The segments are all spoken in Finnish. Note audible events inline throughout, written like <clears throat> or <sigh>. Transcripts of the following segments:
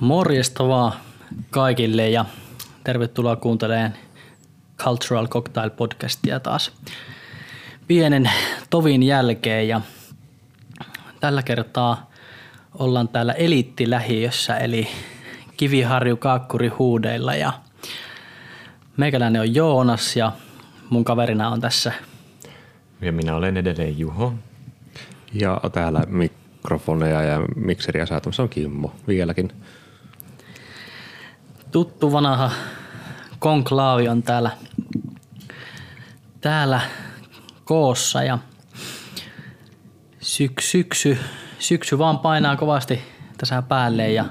Morjesta vaan kaikille ja tervetuloa kuuntelemaan Cultural Cocktail podcastia taas pienen tovin jälkeen ja tällä kertaa ollaan täällä eliittilähiössä eli Kiviharju Kaakkuri huudeilla ja meikäläinen on Joonas ja mun kaverina on tässä Ja minä olen edelleen Juho. Ja täällä mikrofoneja ja mikseriä säätämässä on Kimmo vieläkin. Tuttu vanha konklaavi on täällä, täällä koossa ja syk, syksy, syksy vaan painaa kovasti tässä päälle ja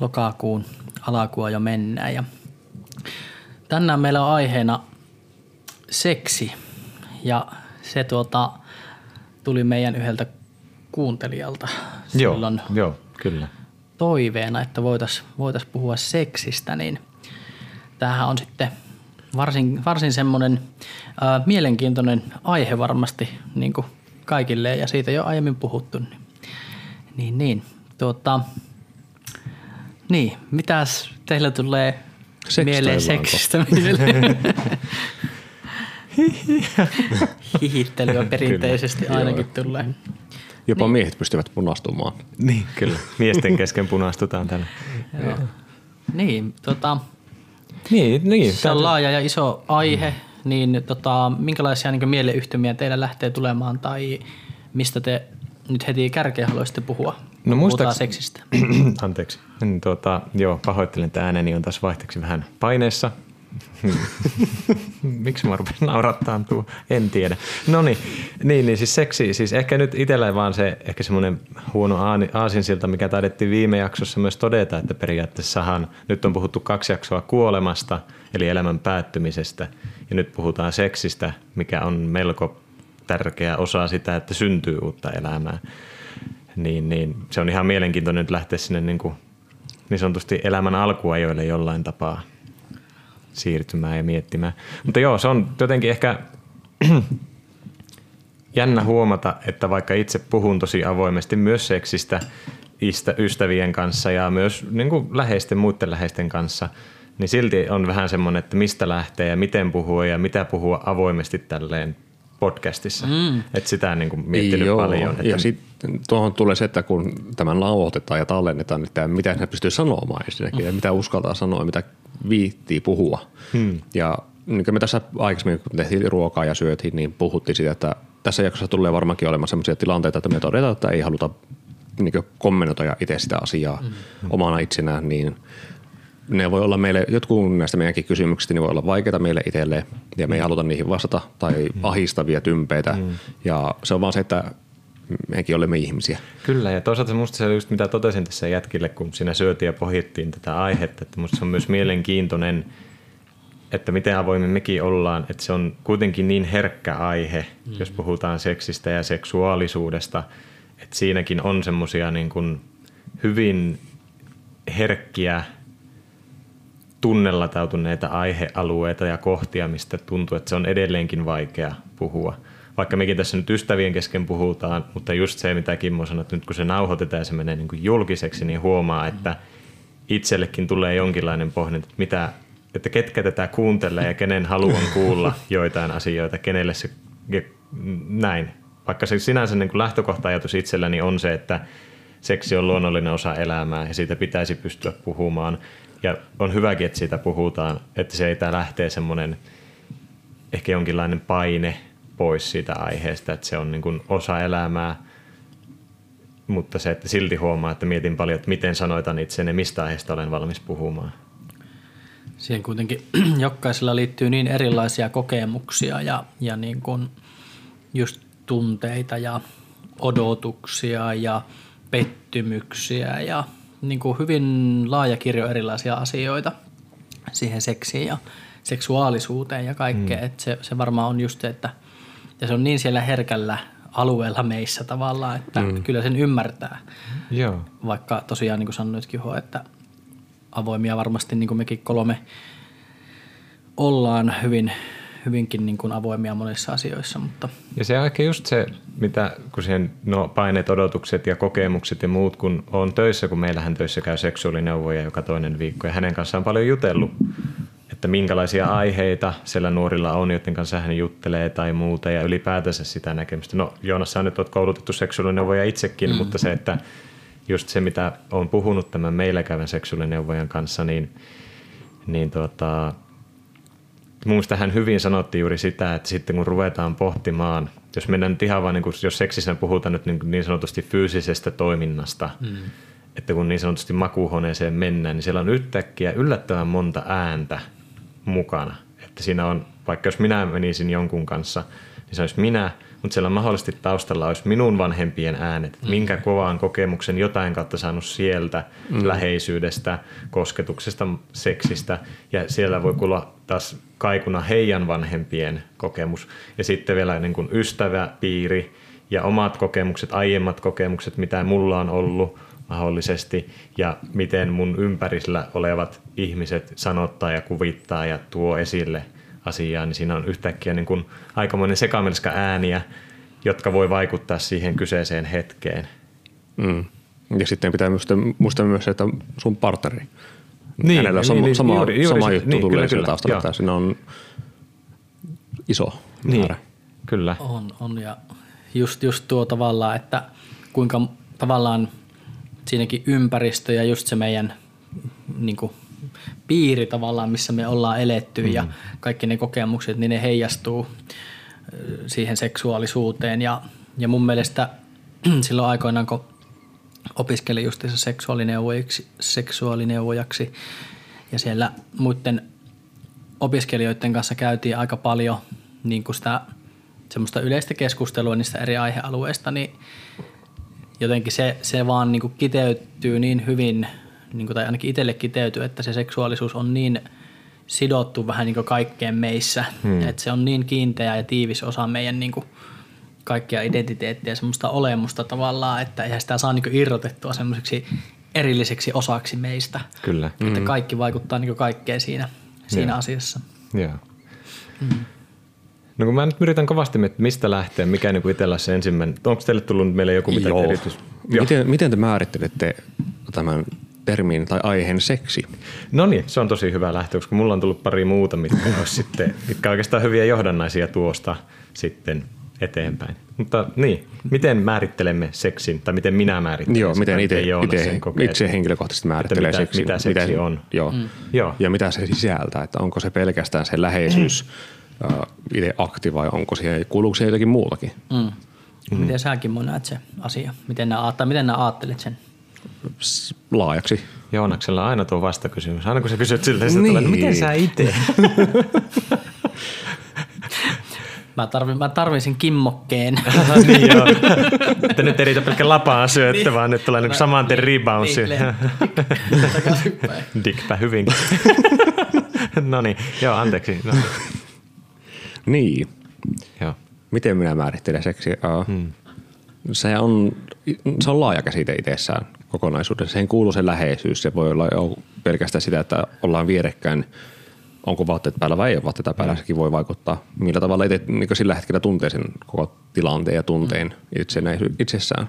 lokakuun alakua jo mennään. Ja tänään meillä on aiheena seksi ja se tuota, tuli meidän yhdeltä kuuntelijalta silloin Joo, joo, kyllä. Toiveena, että voitaisiin voitais puhua seksistä, niin tämähän on sitten varsin, varsin semmoinen ää, mielenkiintoinen aihe varmasti niin kuin kaikille ja siitä jo aiemmin puhuttu. Niin, niin, niin. Tuota, niin, mitäs teillä tulee mieleen Sekstaillaanko? seksistä mieleen? Hihittelyä perinteisesti Kyllä. ainakin tulee. Jopa niin. miehet pystyvät punastumaan. Niin, kyllä. <laughs> Miesten kesken punastutaan täällä. Joo. Niin, tota, Niin, niin. Se on laaja ja iso aihe, niin tota, minkälaisia niin mieleyhtymiä teillä lähtee tulemaan tai mistä te nyt heti kärkeen haluaisitte puhua? No Puhutaan muistaaks- seksistä. <clears throat> Anteeksi. Niin, Tuota, joo, pahoittelen, että ääneni on taas vaihteeksi vähän paineessa. <laughs> Miksi mä rupesin naurattaa tuo? En tiedä. No niin, niin, niin siis seksi, siis ehkä nyt itsellä vaan se ehkä semmoinen huono aasinsilta, mikä taidettiin viime jaksossa myös todeta, että periaatteessahan nyt on puhuttu kaksi jaksoa kuolemasta, eli elämän päättymisestä, ja nyt puhutaan seksistä, mikä on melko tärkeä osa sitä, että syntyy uutta elämää. Niin, niin se on ihan mielenkiintoinen nyt lähteä sinne niin, kuin, niin sanotusti elämän alkuajoille jollain tapaa siirtymään ja miettimään. Mutta joo, se on jotenkin ehkä <clears throat> jännä huomata, että vaikka itse puhun tosi avoimesti myös seksistä istä- ystävien kanssa ja myös niin kuin läheisten, muiden läheisten kanssa, niin silti on vähän semmoinen, että mistä lähtee ja miten puhua ja mitä puhua avoimesti tälleen podcastissa. Mm. Että sitä on niin kuin miettinyt Joo. paljon. Että Ja sitten tuohon tulee se, että kun tämän lauotetaan ja tallennetaan, että mitä ne pystyy sanomaan ensinnäkin ja mitä uskaltaa sanoa ja mitä viittii puhua. Hmm. Ja niin kuin me tässä aikaisemmin, kun tehtiin ruokaa ja syötiin, niin puhuttiin siitä, että tässä jaksossa tulee varmaankin olemaan sellaisia tilanteita, että me todetaan, että ei haluta niin kommentoida itse sitä asiaa hmm. omana itsenään, niin ne voi olla meille, jotkut näistä meidänkin kysymyksistä, niin voi olla vaikeita meille itselleen ja me ei haluta niihin vastata tai ahistavia tympeitä. Mm. Ja se on vaan se, että mekin olemme ihmisiä. Kyllä, ja toisaalta musta se on just mitä totesin tässä jätkille, kun siinä syötiin ja pohjittiin tätä aihetta, että musta se on myös mielenkiintoinen, että miten avoimin mekin ollaan, että se on kuitenkin niin herkkä aihe, mm. jos puhutaan seksistä ja seksuaalisuudesta, että siinäkin on semmoisia niin kuin hyvin herkkiä tunnelatautuneita aihealueita ja kohtia, mistä tuntuu, että se on edelleenkin vaikea puhua. Vaikka mekin tässä nyt ystävien kesken puhutaan, mutta just se, mitä Kimmo sanoi, että nyt kun se nauhoitetaan ja se menee niin kuin julkiseksi, niin huomaa, että itsellekin tulee jonkinlainen pohdinta, että, mitä, että ketkä tätä kuuntelee ja kenen haluan kuulla joitain asioita, kenelle se näin. Vaikka se sinänsä niin kuin lähtökohta-ajatus itselläni on se, että seksi on luonnollinen osa elämää ja siitä pitäisi pystyä puhumaan. Ja on hyväkin, että siitä puhutaan, että se ei lähtee semmoinen ehkä jonkinlainen paine pois siitä aiheesta, että se on niin kuin osa elämää, mutta se, että silti huomaa, että mietin paljon, että miten sanoitan itseni, mistä aiheesta olen valmis puhumaan. Siihen kuitenkin <clears throat> jokaisella liittyy niin erilaisia kokemuksia ja, ja niin kuin just tunteita ja odotuksia ja pettymyksiä ja niin kuin hyvin laaja kirjo erilaisia asioita siihen seksiin ja seksuaalisuuteen ja kaikkeen. Mm. se, se varmaan on just se, että ja se on niin siellä herkällä alueella meissä tavallaan, että mm. kyllä sen ymmärtää. Joo. Vaikka tosiaan niin kuin sanoitkin Juho, että avoimia varmasti niin kuin mekin kolme ollaan hyvin, hyvinkin niin kuin avoimia monissa asioissa. Mutta. Ja se on ehkä just se, mitä, kun siihen no, paineet, odotukset ja kokemukset ja muut, kun on töissä, kun meillähän töissä käy seksuaalineuvoja joka toinen viikko ja hänen kanssaan on paljon jutellut, että minkälaisia <laughs> aiheita siellä nuorilla on, joiden kanssa hän juttelee tai muuta ja ylipäätänsä sitä näkemystä. No Joonas, sä nyt olet koulutettu seksuaalineuvoja itsekin, mm. mutta se, että just se, mitä on puhunut tämän meillä käyvän seksuaalineuvojan kanssa, niin, niin tota, mun hän hyvin sanotti juuri sitä, että sitten kun ruvetaan pohtimaan, jos mennään nyt ihan vaan, niin kuin, jos seksissä puhutaan nyt niin, niin sanotusti fyysisestä toiminnasta, mm. että kun niin sanotusti makuuhuoneeseen mennään, niin siellä on yhtäkkiä yllättävän monta ääntä mukana. Että siinä on, vaikka jos minä menisin jonkun kanssa, niin se olisi minä, mutta siellä mahdollisesti taustalla olisi minun vanhempien äänet, mm. minkä kovaan kokemuksen jotain kautta saanut sieltä mm. läheisyydestä, kosketuksesta, seksistä ja siellä voi kuulla taas kaikuna heidän vanhempien kokemus ja sitten vielä niin kuin ystäväpiiri ja omat kokemukset, aiemmat kokemukset, mitä mulla on ollut mahdollisesti ja miten mun ympärillä olevat ihmiset sanottaa ja kuvittaa ja tuo esille asiaa, niin siinä on yhtäkkiä niin kuin aikamoinen sekamelska ääniä, jotka voi vaikuttaa siihen kyseiseen hetkeen. Mm. Ja sitten pitää muistaa myös, että sun partneri. Niin, Hänellä niin, sama, niin, sama, juuri, juuri sama juttu niin, tulee kyllä, sieltä taustalla, että siinä on iso niin, määrä. Kyllä. On, on ja just, just tuo tavallaan, että kuinka tavallaan siinäkin ympäristö ja just se meidän niin kuin, piiri tavallaan, missä me ollaan eletty mm. ja kaikki ne kokemukset, niin ne heijastuu siihen seksuaalisuuteen. Ja, ja mun mielestä <clears throat> silloin aikoinaan, kun opiskelin justiinsa seksuaalineuvojaksi, seksuaalineuvojaksi ja siellä muiden opiskelijoiden kanssa käytiin aika paljon niin kuin sitä semmoista yleistä keskustelua niistä eri aihealueista, niin jotenkin se, se vaan niin kuin kiteytyy niin hyvin, niin kuin, tai ainakin itselle kiteytyy, että se seksuaalisuus on niin sidottu vähän niin kuin kaikkeen meissä. Hmm. Että se on niin kiinteä ja tiivis osa meidän niin kuin kaikkia identiteettiä ja semmoista olemusta tavallaan, että eihän sitä saa niin kuin irrotettua semmoiseksi erilliseksi osaksi meistä. Kyllä. Että mm-hmm. kaikki vaikuttaa niin kaikkeen siinä, siinä yeah. asiassa. Joo. Mm. No kun mä nyt yritän kovasti, että mistä lähtee, mikä niin itsellä se ensimmäinen, onko teille tullut meille joku mitä Joo. erityis... Miten, miten te määrittelette tämän termin tai aiheen seksi? No niin, se on tosi hyvä lähtö, koska mulla on tullut pari muuta, mitkä, olisi sitten, mitkä oikeastaan hyviä johdannaisia tuosta sitten eteenpäin. Mutta niin, miten määrittelemme seksin, tai miten minä määrittelen Joo, miten itse, itse, itse henkilökohtaisesti määrittelee mitä, seksin. Mitä seksi miten, on. Joo. Mm. joo. Ja mitä se sisältää, että onko se pelkästään se läheisyys, mm. <clears throat> itse akti vai onko siihen, kuuluuko se jotakin muutakin? Mm. Mm. Miten säkin mun näet se asia? Miten nää, tai miten nää ajattelet sen? Laajaksi. Joonaksella on aina tuo vastakysymys. Aina kun sä kysyt siltä, niin. tulee, no miten sä itse? <laughs> Mä, tarvin, mä tarvisin kimmokkeen. <laughs> niin joo. Että nyt ei riitä pelkkä lapaa syöttö, niin. vaan nyt tulee niin saman tien rebounds. <laughs> Dickpä hyvin. no niin, joo, anteeksi. No. Niin. Joo. Miten minä määrittelen seksiä? Hmm. Se on, se on laaja käsite itsessään kokonaisuudessa. Siihen kuuluu se läheisyys. Se voi olla pelkästään sitä, että ollaan vierekkäin – onko vaatteet päällä vai ei ole vaatteita päällä, mm. sekin voi vaikuttaa. Millä tavalla itse niin sillä hetkellä tuntee sen koko tilanteen ja tunteen mm. itsenä, itsessään.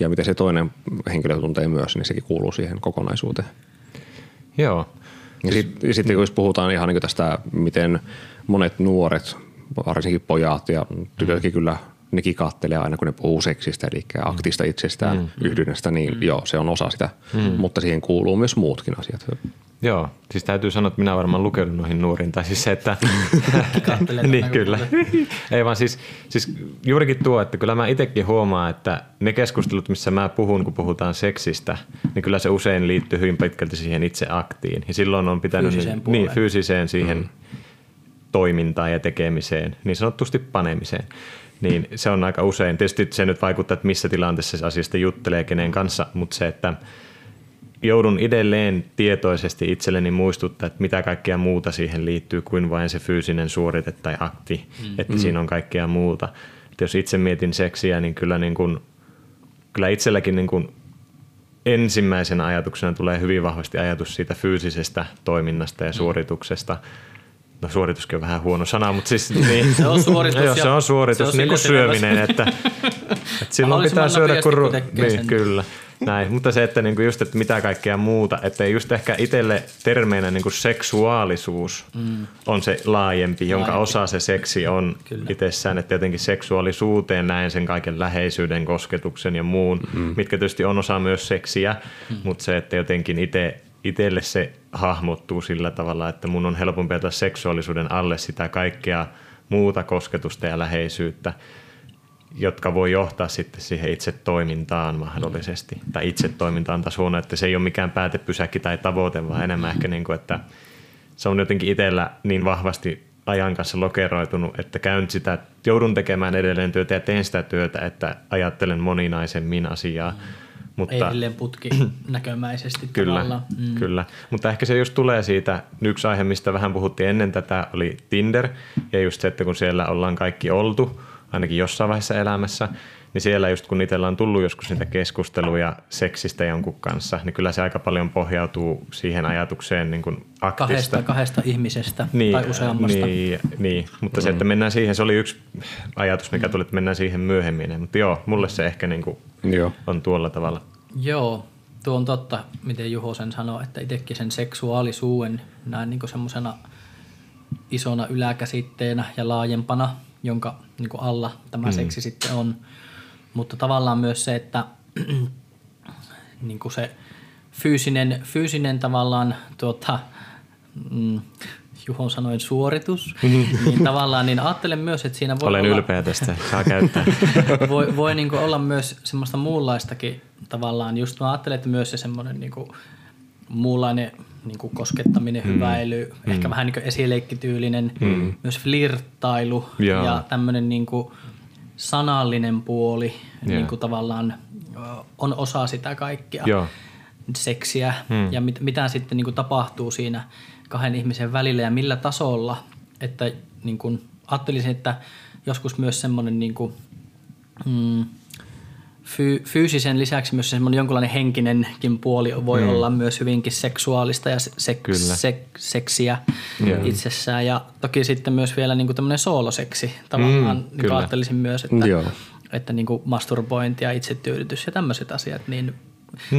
Ja miten se toinen henkilö tuntee myös, niin sekin kuuluu siihen kokonaisuuteen. Joo. Ja sitten sit, jos puhutaan ihan niin tästä, miten monet nuoret, varsinkin pojat ja tytötkin mm. kyllä nekin kattelee aina, kun ne puhuu seksistä, eli aktista itsestään, mm. yhdynnästä, niin mm. joo, se on osa sitä. Mm. Mutta siihen kuuluu myös muutkin asiat. Joo, siis täytyy sanoa, että minä varmaan lukenut noihin nuoriin, tai siis se, että... <laughs> niin, kyllä. <laughs> Ei vaan siis, siis juurikin tuo, että kyllä mä itsekin huomaan, että ne keskustelut, missä mä puhun, kun puhutaan seksistä, niin kyllä se usein liittyy hyvin pitkälti siihen itse aktiin. Ja silloin on pitänyt... Fyysiseen niin, niin, fyysiseen siihen mm. Toimintaan ja tekemiseen, niin sanotusti panemiseen niin se on aika usein. Tietysti se nyt vaikuttaa, että missä tilanteessa se asiasta juttelee kenen kanssa, mutta se, että joudun edelleen tietoisesti itselleni muistuttaa, että mitä kaikkea muuta siihen liittyy kuin vain se fyysinen suorite tai akti, mm. että mm. siinä on kaikkea muuta. Että jos itse mietin seksiä, niin kyllä, niin kuin, kyllä itselläkin niin kuin ensimmäisenä ajatuksena tulee hyvin vahvasti ajatus siitä fyysisestä toiminnasta ja mm. No suorituskin on vähän huono sana, mutta siis niin, <laughs> Se on suoritus Joo, se on suoritus, se on niin kuin syöminen, että, <laughs> että silloin pitää syödä kun... ru- Niin, sen. kyllä. Näin, mutta se, että niinku just, että mitä kaikkea muuta, että just ehkä itselle termeinä niinku seksuaalisuus mm. on se laajempi, jonka Laajempi. osa se seksi on Kyllä. itsessään, että jotenkin seksuaalisuuteen näen sen kaiken läheisyyden, kosketuksen ja muun, mm. mitkä tietysti on osa myös seksiä, mm. mutta se, että jotenkin itse itselle se hahmottuu sillä tavalla, että mun on helpompi ottaa seksuaalisuuden alle sitä kaikkea muuta kosketusta ja läheisyyttä, jotka voi johtaa sitten siihen itse toimintaan mahdollisesti. Tai itse toimintaan taas huono, että se ei ole mikään päätepysäkki tai tavoite, vaan enemmän ehkä niin kuin, että se on jotenkin itsellä niin vahvasti ajan kanssa lokeroitunut, että käyn sitä, joudun tekemään edelleen työtä ja teen sitä työtä, että ajattelen moninaisemmin asiaa. Mutta, Ei silleen putki <clears throat> näkömäisesti Kyllä, tavallaan. mm. kyllä. Mutta ehkä se just tulee siitä, yksi aihe, mistä vähän puhuttiin ennen tätä, oli Tinder. Ja just se, että kun siellä ollaan kaikki oltu, ainakin jossain vaiheessa elämässä, niin siellä just kun itsellä on tullut joskus niitä keskusteluja seksistä jonkun kanssa, niin kyllä se aika paljon pohjautuu siihen ajatukseen niin kuin aktista. Kahdesta, kahdesta ihmisestä tai useammasta. Niin, niin. mutta se, että mennään siihen, se oli yksi ajatus, mikä tuli, että mennään siihen myöhemmin. Mutta joo, mulle se ehkä niin kuin Joo. on tuolla tavalla. Joo, tuo on totta, miten Juho sen sanoi, että itsekin sen seksuaalisuuden näin niin semmoisena isona yläkäsitteenä ja laajempana, jonka niin alla tämä mm. seksi sitten on. Mutta tavallaan myös se, että <clears throat> niin kuin se fyysinen, fyysinen tavallaan tuota, mm, Juhon sanoin suoritus, <laughs> niin tavallaan niin ajattelen myös, että siinä voi Olen olla, ylpeä tästä, saa käyttää. <laughs> voi, voi niin olla myös semmoista muunlaistakin tavallaan. Just mä ajattelen, että myös se semmoinen niin muunlainen niin koskettaminen, mm. hyväily, mm. ehkä vähän niin esileikkityylinen, mm. myös flirttailu Joo. ja tämmöinen niin sanallinen puoli Joo. niin tavallaan ö, on osa sitä kaikkea Joo. seksiä mm. ja mit, mitä sitten niin tapahtuu siinä kahden ihmisen välillä ja millä tasolla. Että niin kuin, ajattelisin, että joskus myös semmoinen niin kuin, mm, fy, fyysisen lisäksi myös semmoinen jonkunlainen henkinenkin puoli voi mm. olla myös hyvinkin seksuaalista ja se, Kyllä. se, seksiä Joo. itsessään. Ja toki sitten myös vielä niin kuin tämmöinen sooloseksi tavallaan Mm, niin ajattelisin myös, että, Joo. että niin kuin masturbointi ja itsetyydytys ja tämmöiset asiat, niin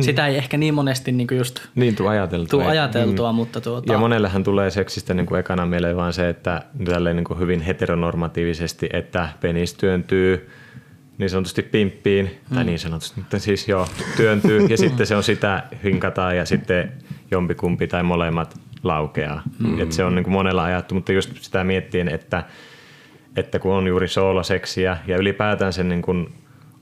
sitä ei ehkä niin monesti niin kuin just Niin tuu ajateltua. tuu ajateltua, mutta tuota, Ja monellehan tulee seksistä niin kuin ekana mieleen vaan se, että tälleen niin kuin hyvin heteronormatiivisesti, että penis työntyy niin sanotusti pimppiin, mm. tai niin sanotusti, mutta siis joo, työntyy, ja <laughs> sitten se on sitä hinkataan, ja sitten jompikumpi tai molemmat laukeaa. Mm. Et se on niin kuin monella ajattu, mutta just sitä miettien, että, että kun on juuri sooloseksiä, ja ylipäätään sen niin kuin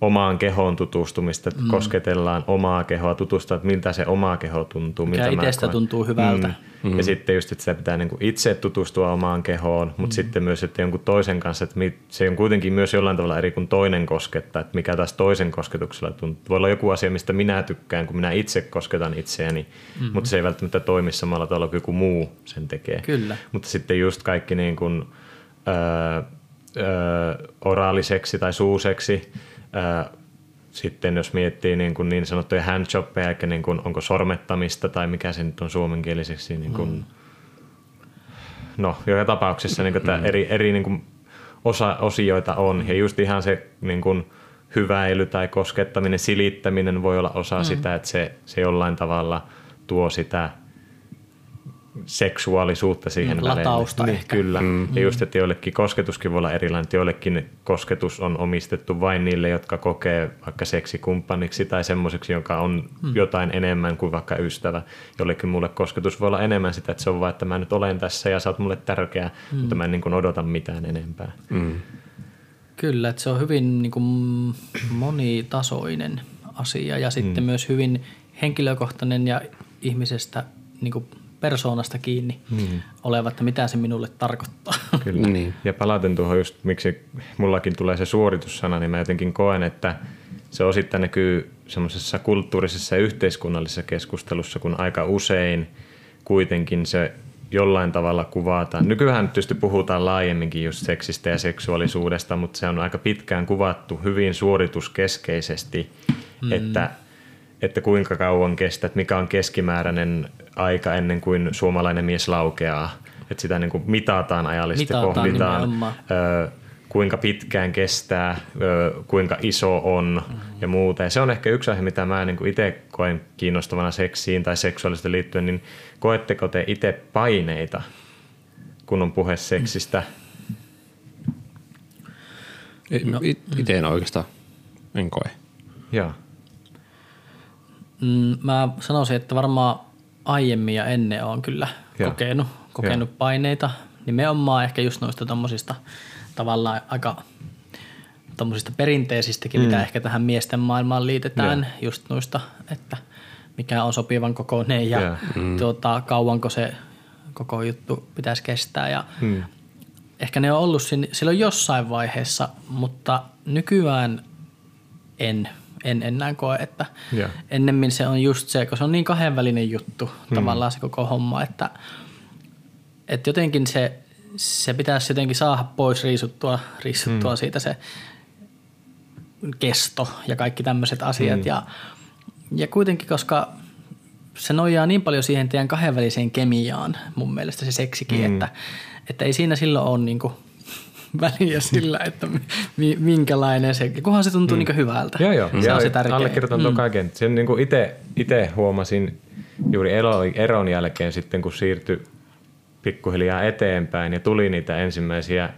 omaan kehoon tutustumista, että mm. kosketellaan omaa kehoa, tutustua, että miltä se oma keho tuntuu. Mikä miltä mä itsestä koen. tuntuu hyvältä. Mm. Ja sitten just, että sitä pitää niinku itse tutustua omaan kehoon, mutta mm. sitten myös, että jonkun toisen kanssa, että se on kuitenkin myös jollain tavalla eri kuin toinen koskettaa, että mikä taas toisen kosketuksella tuntuu. Voi olla joku asia, mistä minä tykkään, kun minä itse kosketan itseäni, mm. mutta se ei välttämättä toimi samalla tavalla kuin joku muu sen tekee. Kyllä. Mutta sitten just kaikki niin kuin, öö, öö, oraaliseksi tai suuseksi, sitten jos miettii niin, kuin niin sanottuja handjobbeja, eli niin kuin, onko sormettamista tai mikä se nyt on suomenkieliseksi, niin kuin, mm. no joka tapauksessa niin kuin, että eri, eri niin kuin, osa, osioita on ja just ihan se niin kuin, hyväily tai koskettaminen, silittäminen voi olla osa mm. sitä, että se, se jollain tavalla tuo sitä seksuaalisuutta siihen Mm, välille. latausta niin, ehkä. Kyllä. Mm. Ja just, että joillekin kosketuskin voi olla erilainen, että joillekin kosketus on omistettu vain niille, jotka kokee vaikka seksikumppaniksi tai semmoiseksi, joka on mm. jotain enemmän kuin vaikka ystävä. Jollekin mulle kosketus voi olla enemmän sitä, että se on vaan, että mä nyt olen tässä ja sä oot mulle tärkeä, mm. mutta mä en niin kuin odota mitään enempää. Mm. Kyllä, että se on hyvin niin kuin, monitasoinen asia ja sitten mm. myös hyvin henkilökohtainen ja ihmisestä niin kuin persoonasta kiinni mm. oleva, että mitä se minulle tarkoittaa. <laughs> Kyllä. Niin. Ja palaten tuohon just, miksi mullakin tulee se suoritussana, niin mä jotenkin koen, että se osittain näkyy semmoisessa kulttuurisessa ja yhteiskunnallisessa keskustelussa, kun aika usein kuitenkin se jollain tavalla kuvataan. Nykyään tietysti puhutaan laajemminkin just seksistä ja seksuaalisuudesta, mutta se on aika pitkään kuvattu hyvin suorituskeskeisesti, mm. että, että kuinka kauan kestää, että mikä on keskimääräinen aika ennen kuin suomalainen mies laukeaa. että sitä niin kuin mitataan ajallisesti, Mitataan pohditaan, ö, kuinka pitkään kestää, ö, kuinka iso on mm. ja muuta. Ja se on ehkä yksi aihe, mitä mä niin itse koen kiinnostavana seksiin tai seksuaalisesti liittyen, niin koetteko te itse paineita, kun on puhe seksistä? No. Itse en oikeastaan, en koe. Joo. Mm, mä sanoisin, että varmaan aiemmin ja ennen on kyllä Joo. kokenut, kokenut paineita. Nimenomaan ehkä just noista tommosista tavallaan aika tommosista perinteisistäkin, mm. mitä ehkä tähän miesten maailmaan liitetään, Joo. just noista, että mikä on sopivan kokoinen ja Joo. mm. tuota, kauanko se koko juttu pitäisi kestää. Ja Mm. Ehkä ne on ollut silloin jossain vaiheessa, mutta nykyään en, en enää koe, että Joo. ennemmin se on just se, kun se on niin kahdenvälinen juttu Hmm. tavallaan se koko homma, että, että jotenkin se, se pitäisi jotenkin saada pois riisuttua, riisuttua Hmm. siitä se kesto ja kaikki tämmöiset asiat. Mm. Ja, ja kuitenkin, koska se nojaa niin paljon siihen teidän kahdenväliseen kemiaan mun mielestä se seksikin, Mm. mm. että, että ei siinä silloin ole niinku <laughs> väliä sillä, että mi, minkälainen se, kunhan se tuntuu mm. niinku hyvältä. Joo, joo. Se joo on se tärkeä. Allekirjoitan tuon kaiken. Sen niin itse, huomasin juuri eron jälkeen sitten, kun siirtyi pikkuhiljaa eteenpäin ja tuli niitä ensimmäisiä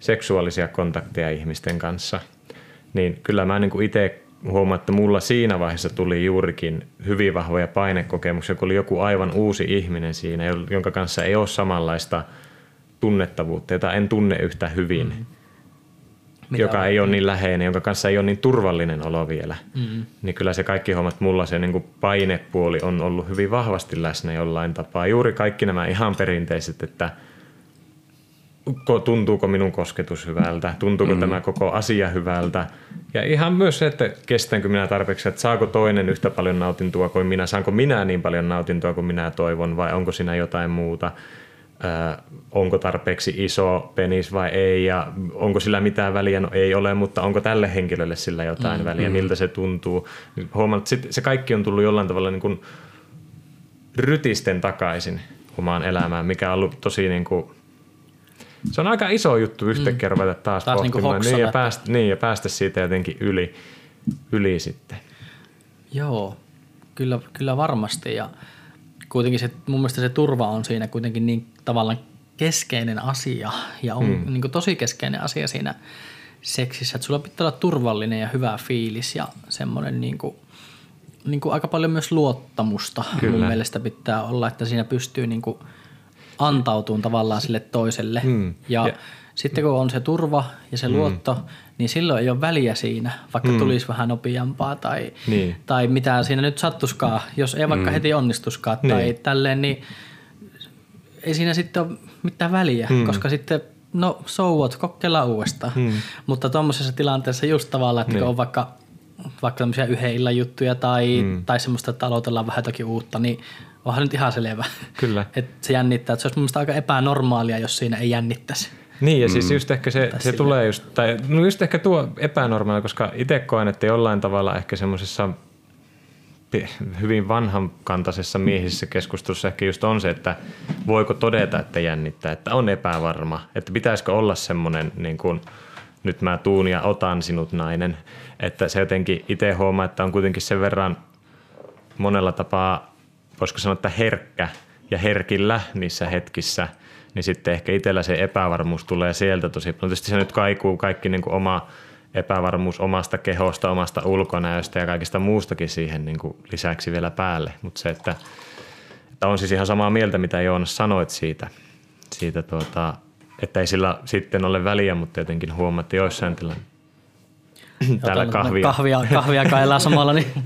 seksuaalisia kontakteja ihmisten kanssa, niin kyllä mä niin itse huomaan, että mulla siinä vaiheessa tuli juurikin hyvin vahvoja painekokemuksia, kun oli joku aivan uusi ihminen siinä, jonka kanssa ei ole samanlaista tunnettavuutta, jota en tunne yhtä hyvin. Mm Mitä joka on? ei ole niin läheinen, jonka kanssa ei ole niin turvallinen olo vielä, mm. niin kyllä se kaikki hommat, mulla se niin kuin painepuoli on ollut hyvin vahvasti läsnä jollain tapaa. Juuri kaikki nämä ihan perinteiset, että ko- tuntuuko minun kosketus hyvältä, tuntuuko mm. tämä koko asia hyvältä. Ja ihan myös se, että kestänkö minä tarpeeksi, että saako toinen yhtä paljon nautintoa kuin minä, saanko minä niin paljon nautintoa kuin minä toivon vai onko siinä jotain muuta. Onko tarpeeksi iso penis vai ei ja onko sillä mitään väliä, no ei ole, mutta onko tälle henkilölle sillä jotain mm, väliä, miltä se tuntuu. Huomaan, että sit se kaikki on tullut jollain tavalla niin kuin rytisten takaisin omaan elämään, mikä on ollut tosi niin kuin, se on aika iso juttu yhtäkkiä mm. ruveta taas, Taas niinku pohtimaan. niin, ja hoksata, päästä, niin, ja päästä siitä jotenkin yli, yli sitten. Joo, kyllä, kyllä varmasti. Ja kuitenkin se, mun mielestä se turva on siinä kuitenkin niin tavallaan keskeinen asia ja on mm. niin kuin tosi keskeinen asia siinä seksissä, että sulla pitää olla turvallinen ja hyvä fiilis ja semmoinen niin kuin, niin kuin aika paljon myös luottamusta Kyllä. mun mielestä pitää olla, että siinä pystyy niin kuin antautumaan tavallaan sille toiselle. Mm. Ja, Ja- sitten kun on se turva ja se luotto, niin silloin ei ole väliä siinä, vaikka mm. tulisi vähän nopeampaa tai, Niin. tai mitä siinä nyt sattuskaan, jos ei vaikka mm. heti onnistuskaan tai Niin. tälleen, niin ei siinä sitten ole mitään väliä, mm. koska sitten no so what, kokeillaan uudestaan. Mm. Mutta tuommoisessa tilanteessa just tavallaan, että Niin. kun on vaikka vaikka tämmöisiä yhden illan juttuja tai, mm. tai semmoista, että aloitellaan vähän jotakin uutta, niin onhan nyt ihan selvä. Kyllä. <laughs> Että se jännittää. Että se olisi mun aika epänormaalia, jos siinä ei jännittäisi. Niin, ja siis just ehkä se, se tulee just, tai no just ehkä tuo epänormaali, koska itse koen, että jollain tavalla ehkä semmoisessa hyvin vanhankantaisessa miehisessä keskustelussa ehkä just on se, että voiko todeta, että jännittää, että on epävarma, että pitäisikö olla semmoinen niin kuin, nyt mä tuun ja otan sinut nainen, että se jotenkin itse huomaa, että on kuitenkin sen verran monella tapaa, voisiko sanoa, että herkkä ja herkillä niissä hetkissä, niin sitten ehkä itsellä se epävarmuus tulee sieltä tosi paljon. Tietysti se nyt kaikuu kaikki niin kuin oma epävarmuus omasta kehosta, omasta ulkonäöstä ja kaikista muustakin siihen niin kuin lisäksi vielä päälle. Mutta se, että, että on siis ihan samaa mieltä, mitä Joonas sanoit siitä, siitä tuota, että ei sillä sitten ole väliä, mutta jotenkin huomaatte joissain tilanteissa. Täällä kahvia. kahvia, kahvia kailaa samalla, niin <laughs>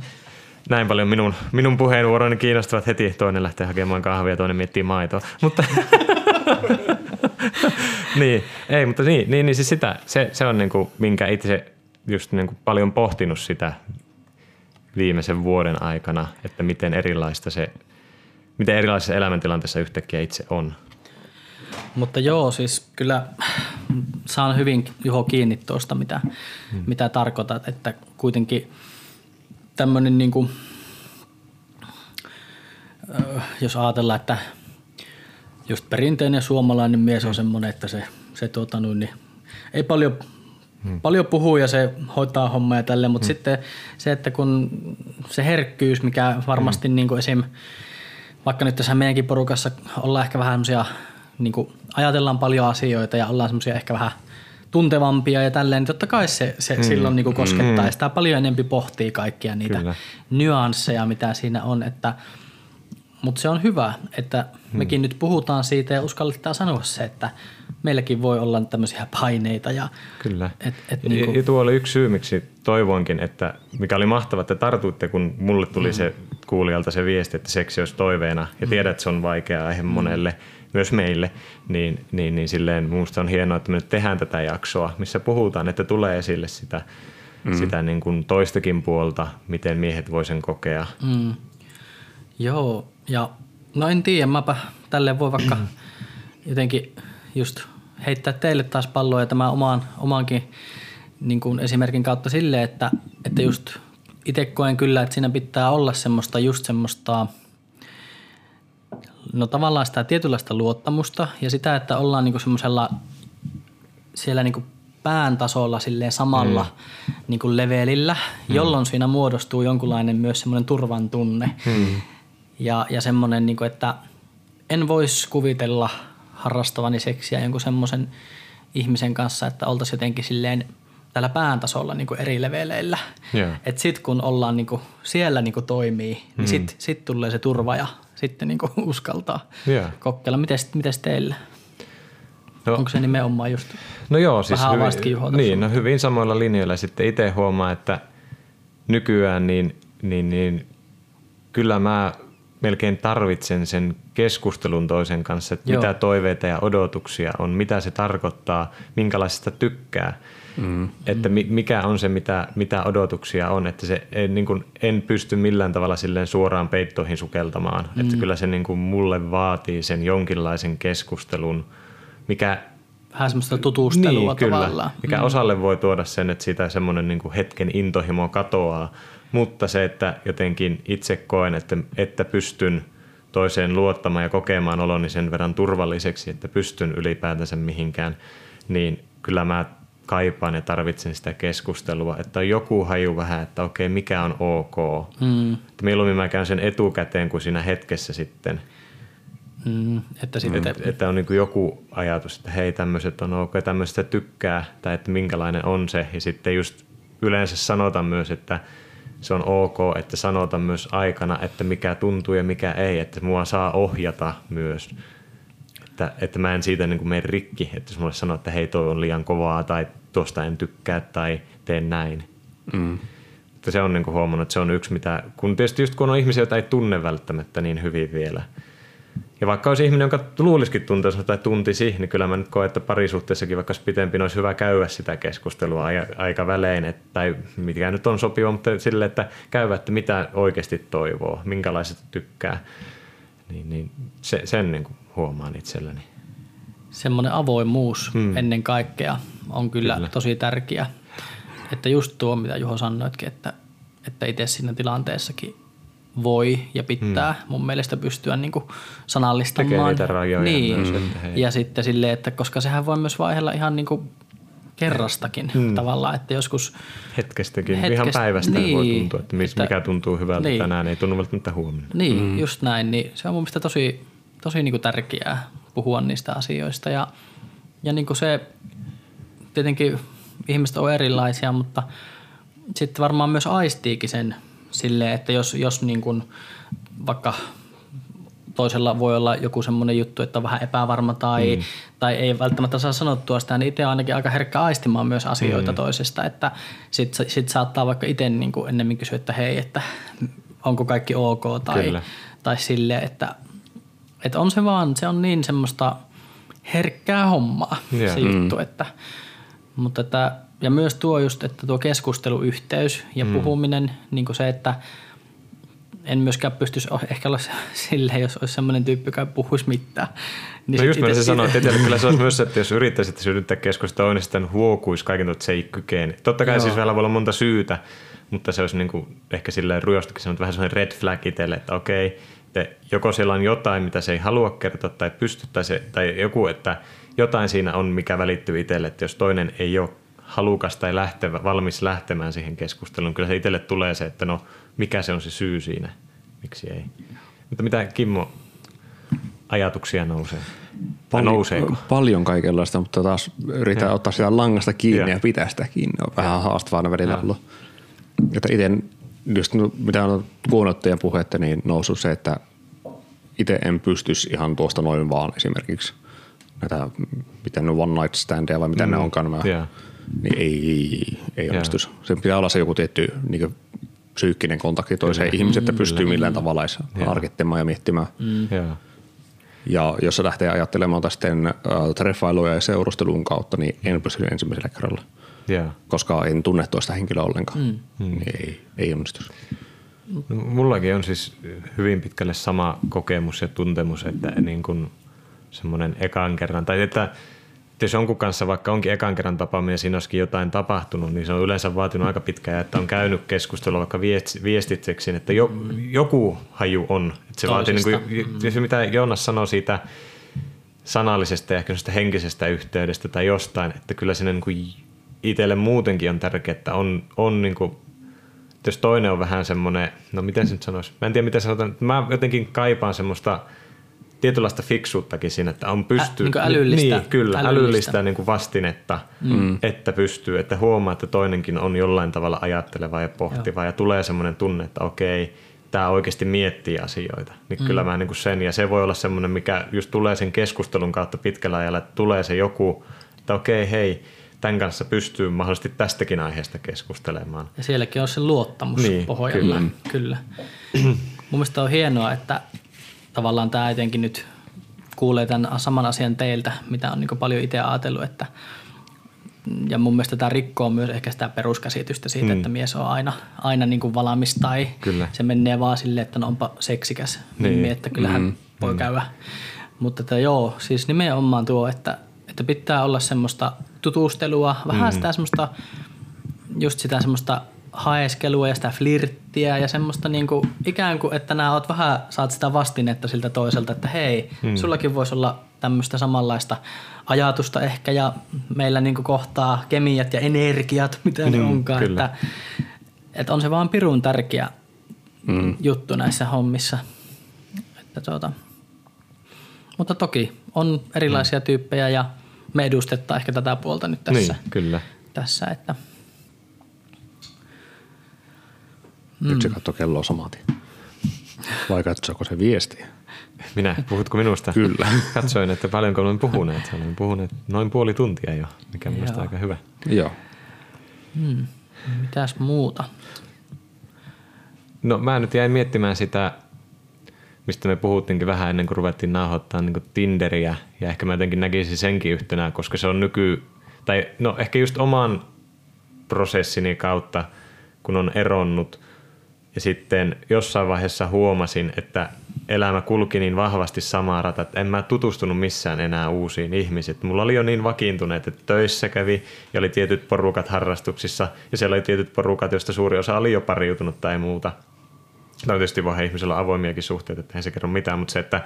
Näin paljon minun, minun puheenvuoroni kiinnostavat heti. Toinen lähtee hakemaan kahvia, toinen miettii maitoa. Mutta <laughs> <laughs> niin, ei, mutta niin, niin, niin siis sitä, se, se on niin kuin, minkä itse just niin kuin paljon pohtinut sitä viimeisen vuoden aikana, että miten erilaista se, miten erilaisessa elämäntilanteessa yhtäkkiä itse on. Mutta joo, siis kyllä saan hyvin Juho kiinni tuosta, mitä, hmm. mitä tarkoitat, että kuitenkin tämmöinen niin kuin, jos ajatellaan, että just perinteinen suomalainen mies on semmoinen, että se, se tuota, niin, ei paljon, hmm. paljon puhu ja se hoitaa hommaa ja tälleen, mutta hmm. sitten se, että kun se herkkyys, mikä varmasti hmm. niin kuin esim. vaikka nyt tässä meidänkin porukassa ollaan ehkä vähän semmoisia, niin kuin ajatellaan paljon asioita ja ollaan semmoisia ehkä vähän tuntevampia ja tälleen, niin totta kai se, se mm. silloin niin kuin koskettaa mm. ja sitä paljon enempi pohtii kaikkia niitä Kyllä. nyansseja, mitä siinä on, että – mutta se on hyvä, että hmm. mekin nyt puhutaan siitä ja uskalletaan sanoa se, että meilläkin voi olla tämmöisiä paineita. Ja, Kyllä. Et, et niin kuin... ja tuo oli yksi syy, miksi toivoinkin, että mikä oli mahtavaa, että tartuitte, kun mulle tuli hmm. se kuulijalta se viesti, että seksi olisi toiveena ja hmm. tiedät, että se on vaikea aihe hmm. monelle, myös meille, niin, niin, niin silleen minusta on hienoa, että me nyt tehdään tätä jaksoa, missä puhutaan, että tulee esille sitä, mm. sitä niin kuin toistakin puolta, miten miehet voi sen kokea. Mm. Joo, ja no en tiedä, mäpä tälle voi vaikka jotenkin just heittää teille taas palloa ja tämä omaan, omaankin niin kuin esimerkin kautta sille, että, että just itse koen kyllä, että siinä pitää olla semmoista just semmoista no tavallaan sitä tietynlaista luottamusta ja sitä, että ollaan niin kuin semmoisella siellä niin kuin pään tasolla silleen samalla mm. niin kuin levelillä, mm. jolloin siinä muodostuu jonkunlainen myös semmoinen turvan tunne. Mm. Ja, ja semmoinen, niin että en voisi kuvitella harrastavani seksiä jonkun semmoisen ihmisen kanssa, että oltaisiin jotenkin silleen tällä pään tasolla niin eri leveleillä. Yeah. Että sitten kun ollaan niin kuin, siellä niin kuin toimii, niin mm. sitten sit tulee se turva ja sitten niin kuin <laughs> uskaltaa yeah. kokeilla. Mites, mites teillä? No, Onko se nimenomaan just No joo, siis hyvin, niin, no hyvin samoilla linjoilla. Sitten itse huomaa, että nykyään niin, niin, niin kyllä mä melkein tarvitsen sen keskustelun toisen kanssa, että Joo. mitä toiveita ja odotuksia on, mitä se tarkoittaa, minkälaisesta tykkää. Mm. Että mikä on se, mitä, mitä odotuksia on, että se en, niin kuin, en pysty millään tavalla silleen suoraan peittoihin sukeltamaan. Mm. Että kyllä se niin kuin, mulle vaatii sen jonkinlaisen keskustelun, mikä vähän semmoista tutustelua niin, kyllä, tavallaan. Mikä mm. osalle voi tuoda sen, että siitä semmoinen niin kuin hetken intohimo katoaa, mutta se, että jotenkin itse koen, että, että pystyn toiseen luottamaan ja kokemaan oloni sen verran turvalliseksi, että pystyn ylipäätänsä mihinkään, niin kyllä mä kaipaan ja tarvitsen sitä keskustelua, että on joku haju vähän, että okei, mikä on ok. Mm. Että mieluummin mä käyn sen etukäteen kuin siinä hetkessä sitten. Mm, että, sitten... että, että on niin joku ajatus, että hei tämmöiset on ok, tämmöistä tykkää, tai että minkälainen on se. Ja sitten just yleensä sanotaan myös, että se on ok, että sanotaan myös aikana, että mikä tuntuu ja mikä ei, että mua saa ohjata myös. Että, että mä en siitä niin kuin mene rikki, että jos mulle sanoo, että hei toi on liian kovaa tai tuosta en tykkää tai teen näin. Mm. Mutta se on niin kuin huomannut, että se on yksi mitä, kun tietysti just kun on ihmisiä, joita ei tunne välttämättä niin hyvin vielä – ja vaikka olisi ihminen, joka luulisikin tuntensa tai tuntisi, niin kyllä mä nyt koen, että parisuhteessakin vaikka pitempi, olisi hyvä käydä sitä keskustelua aika välein, että, tai mikä nyt on sopiva, mutta sille, että käydä, että mitä oikeasti toivoo, minkälaiset tykkää, niin, niin se, sen niin kuin huomaan itselläni. Semmoinen avoimuus hmm. ennen kaikkea on kyllä, kyllä tosi tärkeä. Että just tuo, mitä Juho sanoitkin, että, että itse siinä tilanteessakin voi ja pitää hmm. mun mielestä pystyä niin kuin sanallistamaan. Tekee niitä rajoja niin. myös, että hei. Ja sitten silleen, että koska sehän voi myös vaihella ihan niin kuin kerrastakin hmm. tavallaan, että joskus... Hetkestäkin, hetkestä, ihan päivästä niin, voi tuntua, että, että mikä tuntuu hyvältä niin, tänään, ei tunnu välttämättä huomenna. Niin, hmm. just näin, niin se on mun mielestä tosi, tosi niin kuin tärkeää puhua niistä asioista ja, ja niin kuin se, tietenkin ihmiset on erilaisia, mutta sitten varmaan myös aistiikin sen – silleen, että jos, jos niin kuin vaikka toisella voi olla joku semmoinen juttu, että on vähän epävarma tai, mm. tai ei välttämättä saa sanottua sitä, niin itse on ainakin aika herkkä aistimaan myös asioita mm. toisesta, että sitten sit saattaa vaikka itse niin kuin ennemmin kysyä, että hei, että onko kaikki ok tai, tai silleen, että, että on se vaan, se on niin semmoista herkkää hommaa yeah. se juttu, mm. että, mutta että ja myös tuo just, että tuo keskusteluyhteys ja mm. puhuminen, niin kuin se, että en myöskään pystyisi ehkä olla silleen, jos olisi sellainen tyyppi, joka puhuisi mitään. Niin no just mä se sanoin, että kyllä se olisi <laughs> myös, että jos yrittäisit synnyttää keskustelua, niin sitten huokuisi kaiken, että se ei kykene. Totta kai Joo. siis vielä voi olla monta syytä, mutta se olisi niin kuin ehkä silleen rujostakin sanonut vähän sellainen red flag itselle, että okei, sitten joko siellä on jotain, mitä se ei halua kertoa tai pysty, tai, se, tai joku, että jotain siinä on, mikä välittyy itselle, että jos toinen ei ole halukas tai lähtevä, valmis lähtemään siihen keskusteluun, kyllä se itselle tulee se, että no mikä se on se syy siinä, miksi ei. Mutta mitä Kimmo ajatuksia nousee? Nouseeko? Paljon kaikenlaista, mutta taas yritän Ja. ottaa sitä langasta kiinni Ja. ja, pitää sitä kiinni. On vähän haastavaa välillä Ja. ollut. Että itse, just no, mitä on kuunnellut teidän puhetta, niin noussut se, että itse en pystyisi ihan tuosta noin vaan esimerkiksi näitä, miten ne one night standeja vai mitä mm. ne onkaan nämä, Joo. Niin ei, ei onnistuisi. Sen pitää olla se joku tietty niin psyykkinen kontakti toiseen ihmiseen, että pystyy millään tavalla edes harkittamaan ja miettimään. Mm. Joo. Ja jos se lähtee ajattelemaan tästä sitten äh, treffailuja ja seurustelun kautta, niin en pysty ensimmäisellä kerralla, Joo. koska en tunne toista henkilöä ollenkaan. Mm. Niin ei, ei onnistu. No, mullakin on siis hyvin pitkälle sama kokemus ja tuntemus, että niin kuin semmoinen ekan kerran, tai että jos jonkun kanssa vaikka onkin ekan kerran tapaaminen ja siinä olisikin jotain tapahtunut, niin se on yleensä vaatinut aika pitkään, että on käynyt keskustelua vaikka viest- viestitseksi, että jo, joku haju on. Että se vaatii, niin kuin, ja se mitä Joonas sanoi siitä sanallisesta ja ehkä henkisestä yhteydestä tai jostain, että kyllä sinne niin kuin itselle muutenkin on tärkeää, että on, on niin kuin että jos toinen on vähän semmoinen, no miten se nyt sanoisi, mä en tiedä miten sanotaan, mä jotenkin kaipaan semmoista tietynlaista fiksuuttakin siinä, että on pystyy... Ä- niin kuin älyllistä- Niin, kyllä, älyllistä. älyllistä, niin kuin vastinetta, mm. että pystyy, että huomaa, että toinenkin on jollain tavalla ajatteleva ja pohtiva ja tulee semmoinen tunne, että okei, tämä oikeasti miettii asioita. Niin mm. kyllä mä niin kuin sen, ja se voi olla semmoinen, mikä just tulee sen keskustelun kautta pitkällä ajalla, että tulee se joku, että okei, hei, tämän kanssa pystyy mahdollisesti tästäkin aiheesta keskustelemaan. Ja sielläkin on se luottamus Niin, pohjalla. kyllä. kyllä. Mun mielestä on hienoa, että tavallaan tämä etenkin nyt kuulee tämän saman asian teiltä, mitä on niin paljon itse ajatellut, että ja mun mielestä tämä rikkoo myös ehkä sitä peruskäsitystä siitä, mm. että mies on aina, aina niin kuin valmis tai Kyllä. se menee vaan silleen, että no onpa seksikäs Niin. niin. että kyllähän mm. voi käydä. Mutta että joo, siis nimenomaan tuo, että, että pitää olla semmoista tutustelua, vähän mm. sitä semmoista, just sitä semmoista haeskelua ja sitä flirttiä ja semmoista niinku, ikään kuin, että nää oot vähän, saat sitä vastinetta siltä toiselta, että hei, mm. sullakin voisi olla tämmöistä samanlaista ajatusta ehkä ja meillä niinku kohtaa kemiat ja energiat, mitä ne Mm, onkaan, kyllä. että, että on se vaan pirun tärkeä mm. juttu näissä hommissa. Että tuota, mutta toki on erilaisia mm. tyyppejä ja me edustettaan ehkä tätä puolta nyt tässä, Niin, kyllä. tässä että Nyt se katsoo kelloa samaten. Vai katsoako se viestiä? Minä, puhutko minusta? Kyllä. <laughs> Katsoin, että paljonko olen puhuneet. Olen puhunut noin puoli tuntia jo, mikä on minusta aika hyvä. Joo. mitäs muuta. No mä nyt jäin miettimään sitä, mistä me puhuttiinkin vähän ennen kuin ruvettiin nauhoittaa niin Tinderiä. Ja ehkä mä jotenkin näkisin senkin yhtenä, koska se on nyky... Tai no ehkä just oman prosessini kautta, kun on eronnut. Ja sitten jossain vaiheessa huomasin, että elämä kulki niin vahvasti samaa rata, että en mä tutustunut missään enää uusiin ihmisiin. Mulla oli jo niin vakiintuneet, että töissä kävi ja oli tietyt porukat harrastuksissa ja siellä oli tietyt porukat, joista suuri osa oli jo pariutunut tai muuta. No tietysti voi ihmisellä avoimiakin suhteita, että ei se kerro mitään, mutta se, että,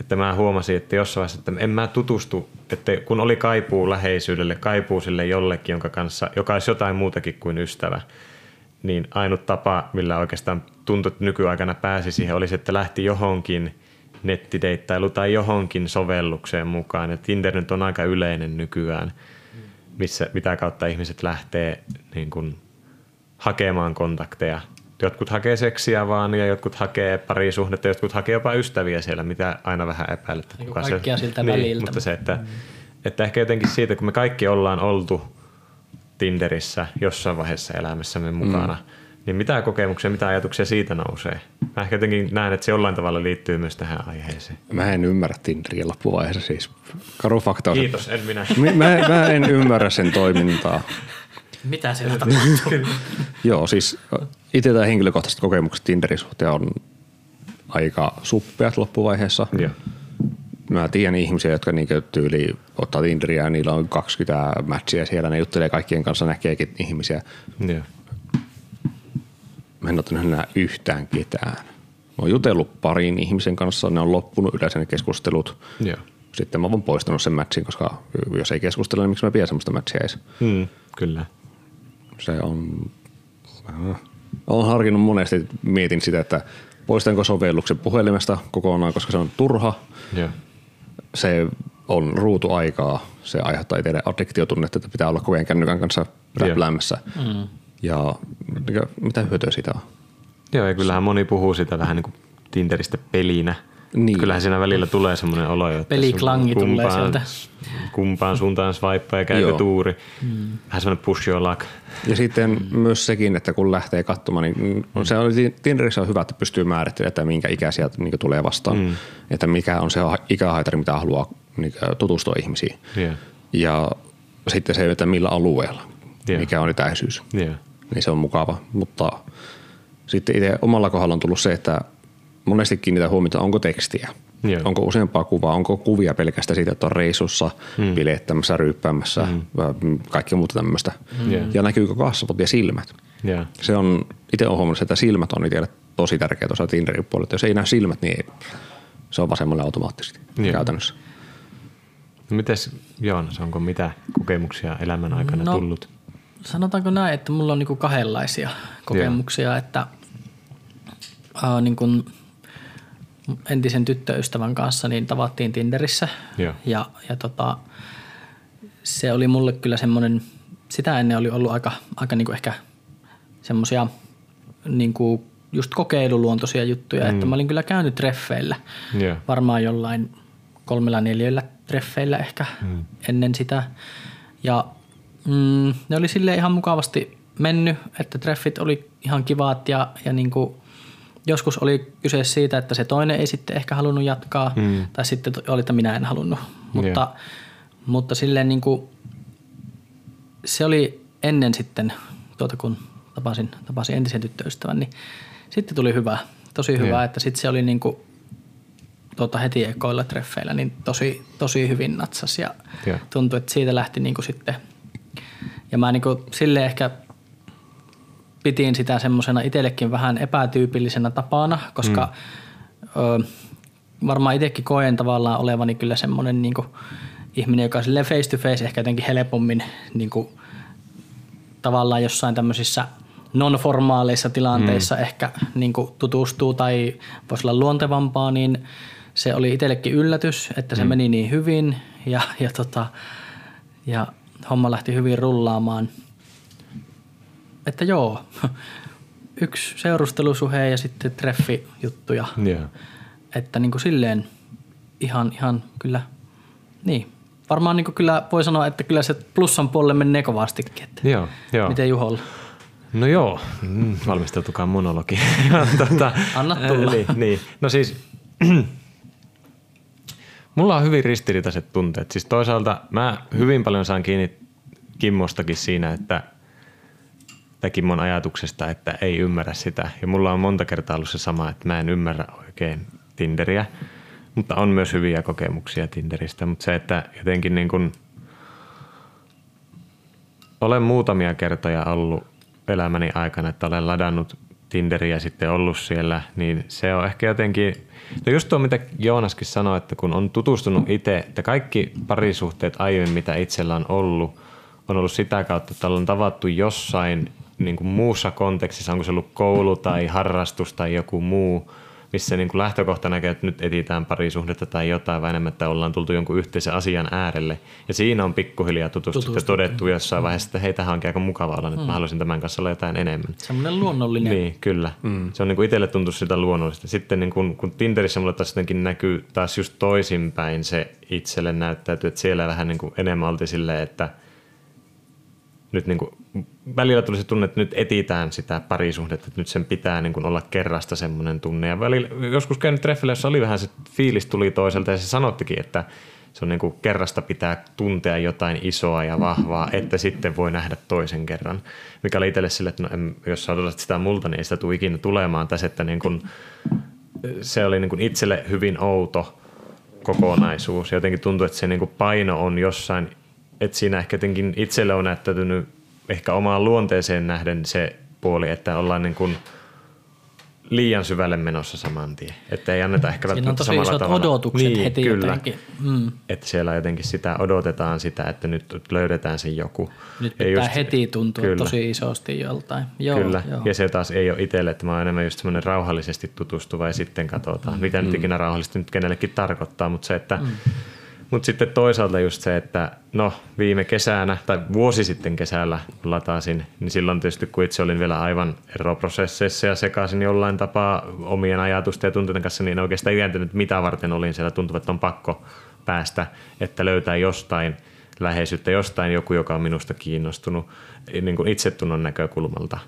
että mä huomasin, että jossain vaiheessa, että en mä tutustu, että kun oli kaipuu läheisyydelle, kaipuu sille jollekin, jonka kanssa, joka olisi jotain muutakin kuin ystävä, niin ainut tapa, millä oikeastaan tuntui, että nykyaikana pääsi siihen, oli se, että lähti johonkin nettideittailu tai johonkin sovellukseen mukaan. Ja Tinder nyt on aika yleinen nykyään, missä, mitä kautta ihmiset lähtee niin kuin, hakemaan kontakteja. Jotkut hakee seksiä vaan ja jotkut hakee parisuhdetta, jotkut hakee jopa ystäviä siellä, mitä aina vähän epäilet. että Niin kuin kuka se- siltä niin, väliltä. Mutta se, että, että ehkä jotenkin siitä, kun me kaikki ollaan oltu Tinderissä jossain vaiheessa elämässämme mukana, mm. niin mitä kokemuksia, mitä ajatuksia siitä nousee? Mä ehkä jotenkin näen, että se jollain tavalla liittyy myös tähän aiheeseen. Mä en ymmärrä Tinderin loppuvaiheessa siis. Karu fakta on Kiitos, en minä. Mi- Mä, mä en ymmärrä sen toimintaa. Mitä siellä tapahtuu? <laughs> Joo, siis itse tämä henkilökohtaiset kokemukset Tinderin suhteen on aika suppeat loppuvaiheessa. Joo. Mä tiedän ihmisiä, jotka niinku tyyli ottaa Tinderiä ja niillä on 20 matchia siellä, ne juttelee kaikkien kanssa, näkeekin ihmisiä. Joo. Mä en ottanut enää yhtään ketään. oon jutellut pariin ihmisen kanssa, ne on loppunut yleensä ne keskustelut. Joo. Sitten mä oon poistanut sen matchin, koska jos ei keskustella, niin miksi mä pidän semmoista matchia edes. Hmm, kyllä. Se on... Olen harkinnut monesti, mietin sitä, että poistanko sovelluksen puhelimesta kokonaan, koska se on turha. Joo. Se on ruutuaikaa, se aiheuttaa itselle addiktiotunnetta, että pitää olla koko ajan kännykän kanssa räpläämässä. Mm. Ja mitä hyötyä siitä on? Joo, ja kyllähän moni puhuu sitä vähän niin kuin Tinderistä pelinä. Niin. Kyllähän siinä välillä tulee semmoinen olo, että Peliklangi sun tulee sieltä. Kumpaan suuntaan swipe ja käykö Joo. tuuri. Mm. Vähän semmoinen push your luck. Ja sitten mm. myös sekin, että kun lähtee katsomaan, niin mm. se on, Tinderissä on hyvä, että pystyy määrittelemään, että minkä ikäisiä niin tulee vastaan. Mm. Että mikä on se ikähaitari, mitä haluaa niin tutustua ihmisiin. Yeah. Ja sitten se, että millä alueella, Joo. mikä on etäisyys. Yeah. Niin se on mukava. Mutta sitten itse omalla kohdalla on tullut se, että monesti kiinnitän huomiota, onko tekstiä. Joo. Onko useampaa kuvaa, onko kuvia pelkästään siitä, että on reissussa, mm. bilettämässä, ryyppäämässä, mm. kaikki muuta tämmöistä. Joo. Ja näkyykö kasvot ja silmät. Yeah. Se on, itse olen huomannut, että silmät on itselle tosi tärkeä tuossa Tinderin puolella. Että Jos ei näe silmät, niin ei, se on vasemmalle automaattisesti Joo. käytännössä. No mites Joonas, onko mitä kokemuksia elämän aikana No, tullut? sanotaanko näin, että mulla on niinku kahdenlaisia kokemuksia, että äh, niin kun entisen tyttöystävän kanssa niin tavattiin Tinderissä Joo. ja, ja tota, se oli mulle kyllä semmoinen, sitä ennen oli ollut aika, aika niinku ehkä semmoisia niinku just kokeiluluontoisia juttuja, mm. että mä olin kyllä käynyt treffeillä, Joo. varmaan jollain kolmella neljällä treffeillä ehkä mm. ennen sitä. Ja mm, ne oli sille ihan mukavasti mennyt, että treffit oli ihan kivaat ja, ja niin kuin joskus oli kyse siitä, että se toinen ei sitten ehkä halunnut jatkaa mm. tai sitten oli, että minä en halunnut. Mutta, Joo. mutta silleen niin kuin, se oli ennen sitten, tuota kun tapasin, tapasin entisen tyttöystävän, niin sitten tuli hyvä, tosi hyvä, Joo. että sitten se oli niin kuin, tuota heti ekoilla treffeillä niin tosi, tosi hyvin natsas ja Joo. tuntui, että siitä lähti niin kuin sitten. Ja mä niin kuin sille ehkä pitin sitä semmoisena itsellekin vähän epätyypillisenä tapana, koska mm. ö, varmaan itsekin koen tavallaan olevani kyllä semmoinen niin ihminen, joka sille face to face ehkä jotenkin helpommin niin kuin tavallaan jossain tämmöisissä non-formaaleissa tilanteissa mm. ehkä niin kuin tutustuu tai voisi olla luontevampaa, niin se oli itsellekin yllätys, että se mm. meni niin hyvin ja, ja, tota, ja homma lähti hyvin rullaamaan. Että joo, yksi seurustelusuhe ja sitten treffijuttuja. Joo. Että niin kuin silleen ihan, ihan kyllä, niin. Varmaan niin kuin kyllä voi sanoa, että kyllä se plussan puolelle menee kovastikin. Että Joo, joo. Miten Juholla? No joo, mm, valmistautukaa monologi. <laughs> tota, Anna tulla. Eli, niin. No siis, <clears throat> mulla on hyvin ristiriitaiset tunteet. Siis toisaalta mä hyvin paljon saan kiinni Kimmostakin siinä, että tai Kimmon ajatuksesta, että ei ymmärrä sitä. Ja mulla on monta kertaa ollut se sama, että mä en ymmärrä oikein Tinderiä. Mutta on myös hyviä kokemuksia Tinderistä. Mutta se, että jotenkin niin kuin olen muutamia kertoja ollut elämäni aikana, että olen ladannut Tinderiä sitten ollut siellä, niin se on ehkä jotenkin, no just tuo mitä Joonaskin sanoi, että kun on tutustunut itse, että kaikki parisuhteet aiemmin, mitä itsellä on ollut, on ollut sitä kautta, että ollaan tavattu jossain niin kuin muussa kontekstissa, onko se ollut koulu tai harrastus tai joku muu, missä niin kuin lähtökohta näkee, että nyt etitään parisuhdetta tai jotain, vaan enemmän, että ollaan tultu jonkun yhteisen asian äärelle. Ja siinä on pikkuhiljaa tutustuttu ja todettu jossain vaiheessa, että hei, tähän onkin aika mukava olla, että mä haluaisin tämän kanssa olla jotain enemmän. Semmoinen luonnollinen. Niin, kyllä. Mm. Se on niin kuin itselle tuntuu sitä luonnollista. Sitten niin kun, kun Tinderissä mulle taas jotenkin näkyy taas just toisinpäin se itselle näyttäytyy, että siellä vähän niin kuin enemmän oltiin silleen, että nyt niin kuin, välillä tuli se tunne, että nyt etitään sitä parisuhdetta, että nyt sen pitää niin kuin olla kerrasta semmoinen tunne. Ja välillä, joskus käynyt treffillä, jossa oli vähän se fiilis tuli toiselta ja se sanottikin, että se on niin kuin kerrasta pitää tuntea jotain isoa ja vahvaa, että sitten voi nähdä toisen kerran. Mikä oli itselle sille, että no en, jos sä odotat sitä multa, niin ei sitä tule ikinä tulemaan tässä, että niin kuin, se oli niin kuin itselle hyvin outo kokonaisuus. Jotenkin tuntuu, että se niin kuin paino on jossain, että siinä ehkä jotenkin itselle on näyttäytynyt ehkä omaan luonteeseen nähden se puoli, että ollaan niin kuin liian syvälle menossa saman tien. Että ei anneta ehkä Siinä on tosi samalla isot tavalla. odotukset niin, heti kyllä. jotenkin. Mm. Että siellä jotenkin sitä odotetaan sitä, että nyt löydetään se joku. Nyt Ja pitää just- heti tuntua kyllä. tosi isosti joltain. Joo, Kyllä, joo. ja se taas ei ole itselle, että mä oon enemmän just semmoinen rauhallisesti tutustuva ja sitten katsotaan, mm. mitä nyt ikinä rauhallisesti nyt kenellekin tarkoittaa, mutta se, että mm. Mutta sitten toisaalta just se, että no viime kesänä tai vuosi sitten kesällä latasin, niin silloin tietysti kun itse olin vielä aivan eroprosesseissa ja sekaisin jollain tapaa omien ajatusten ja tunteiden kanssa, niin oikeastaan iäntynyt, mitä varten olin siellä. Tuntuu, että on pakko päästä, että löytää jostain läheisyyttä, jostain joku, joka on minusta kiinnostunut niin kuin itsetunnon näkökulmalta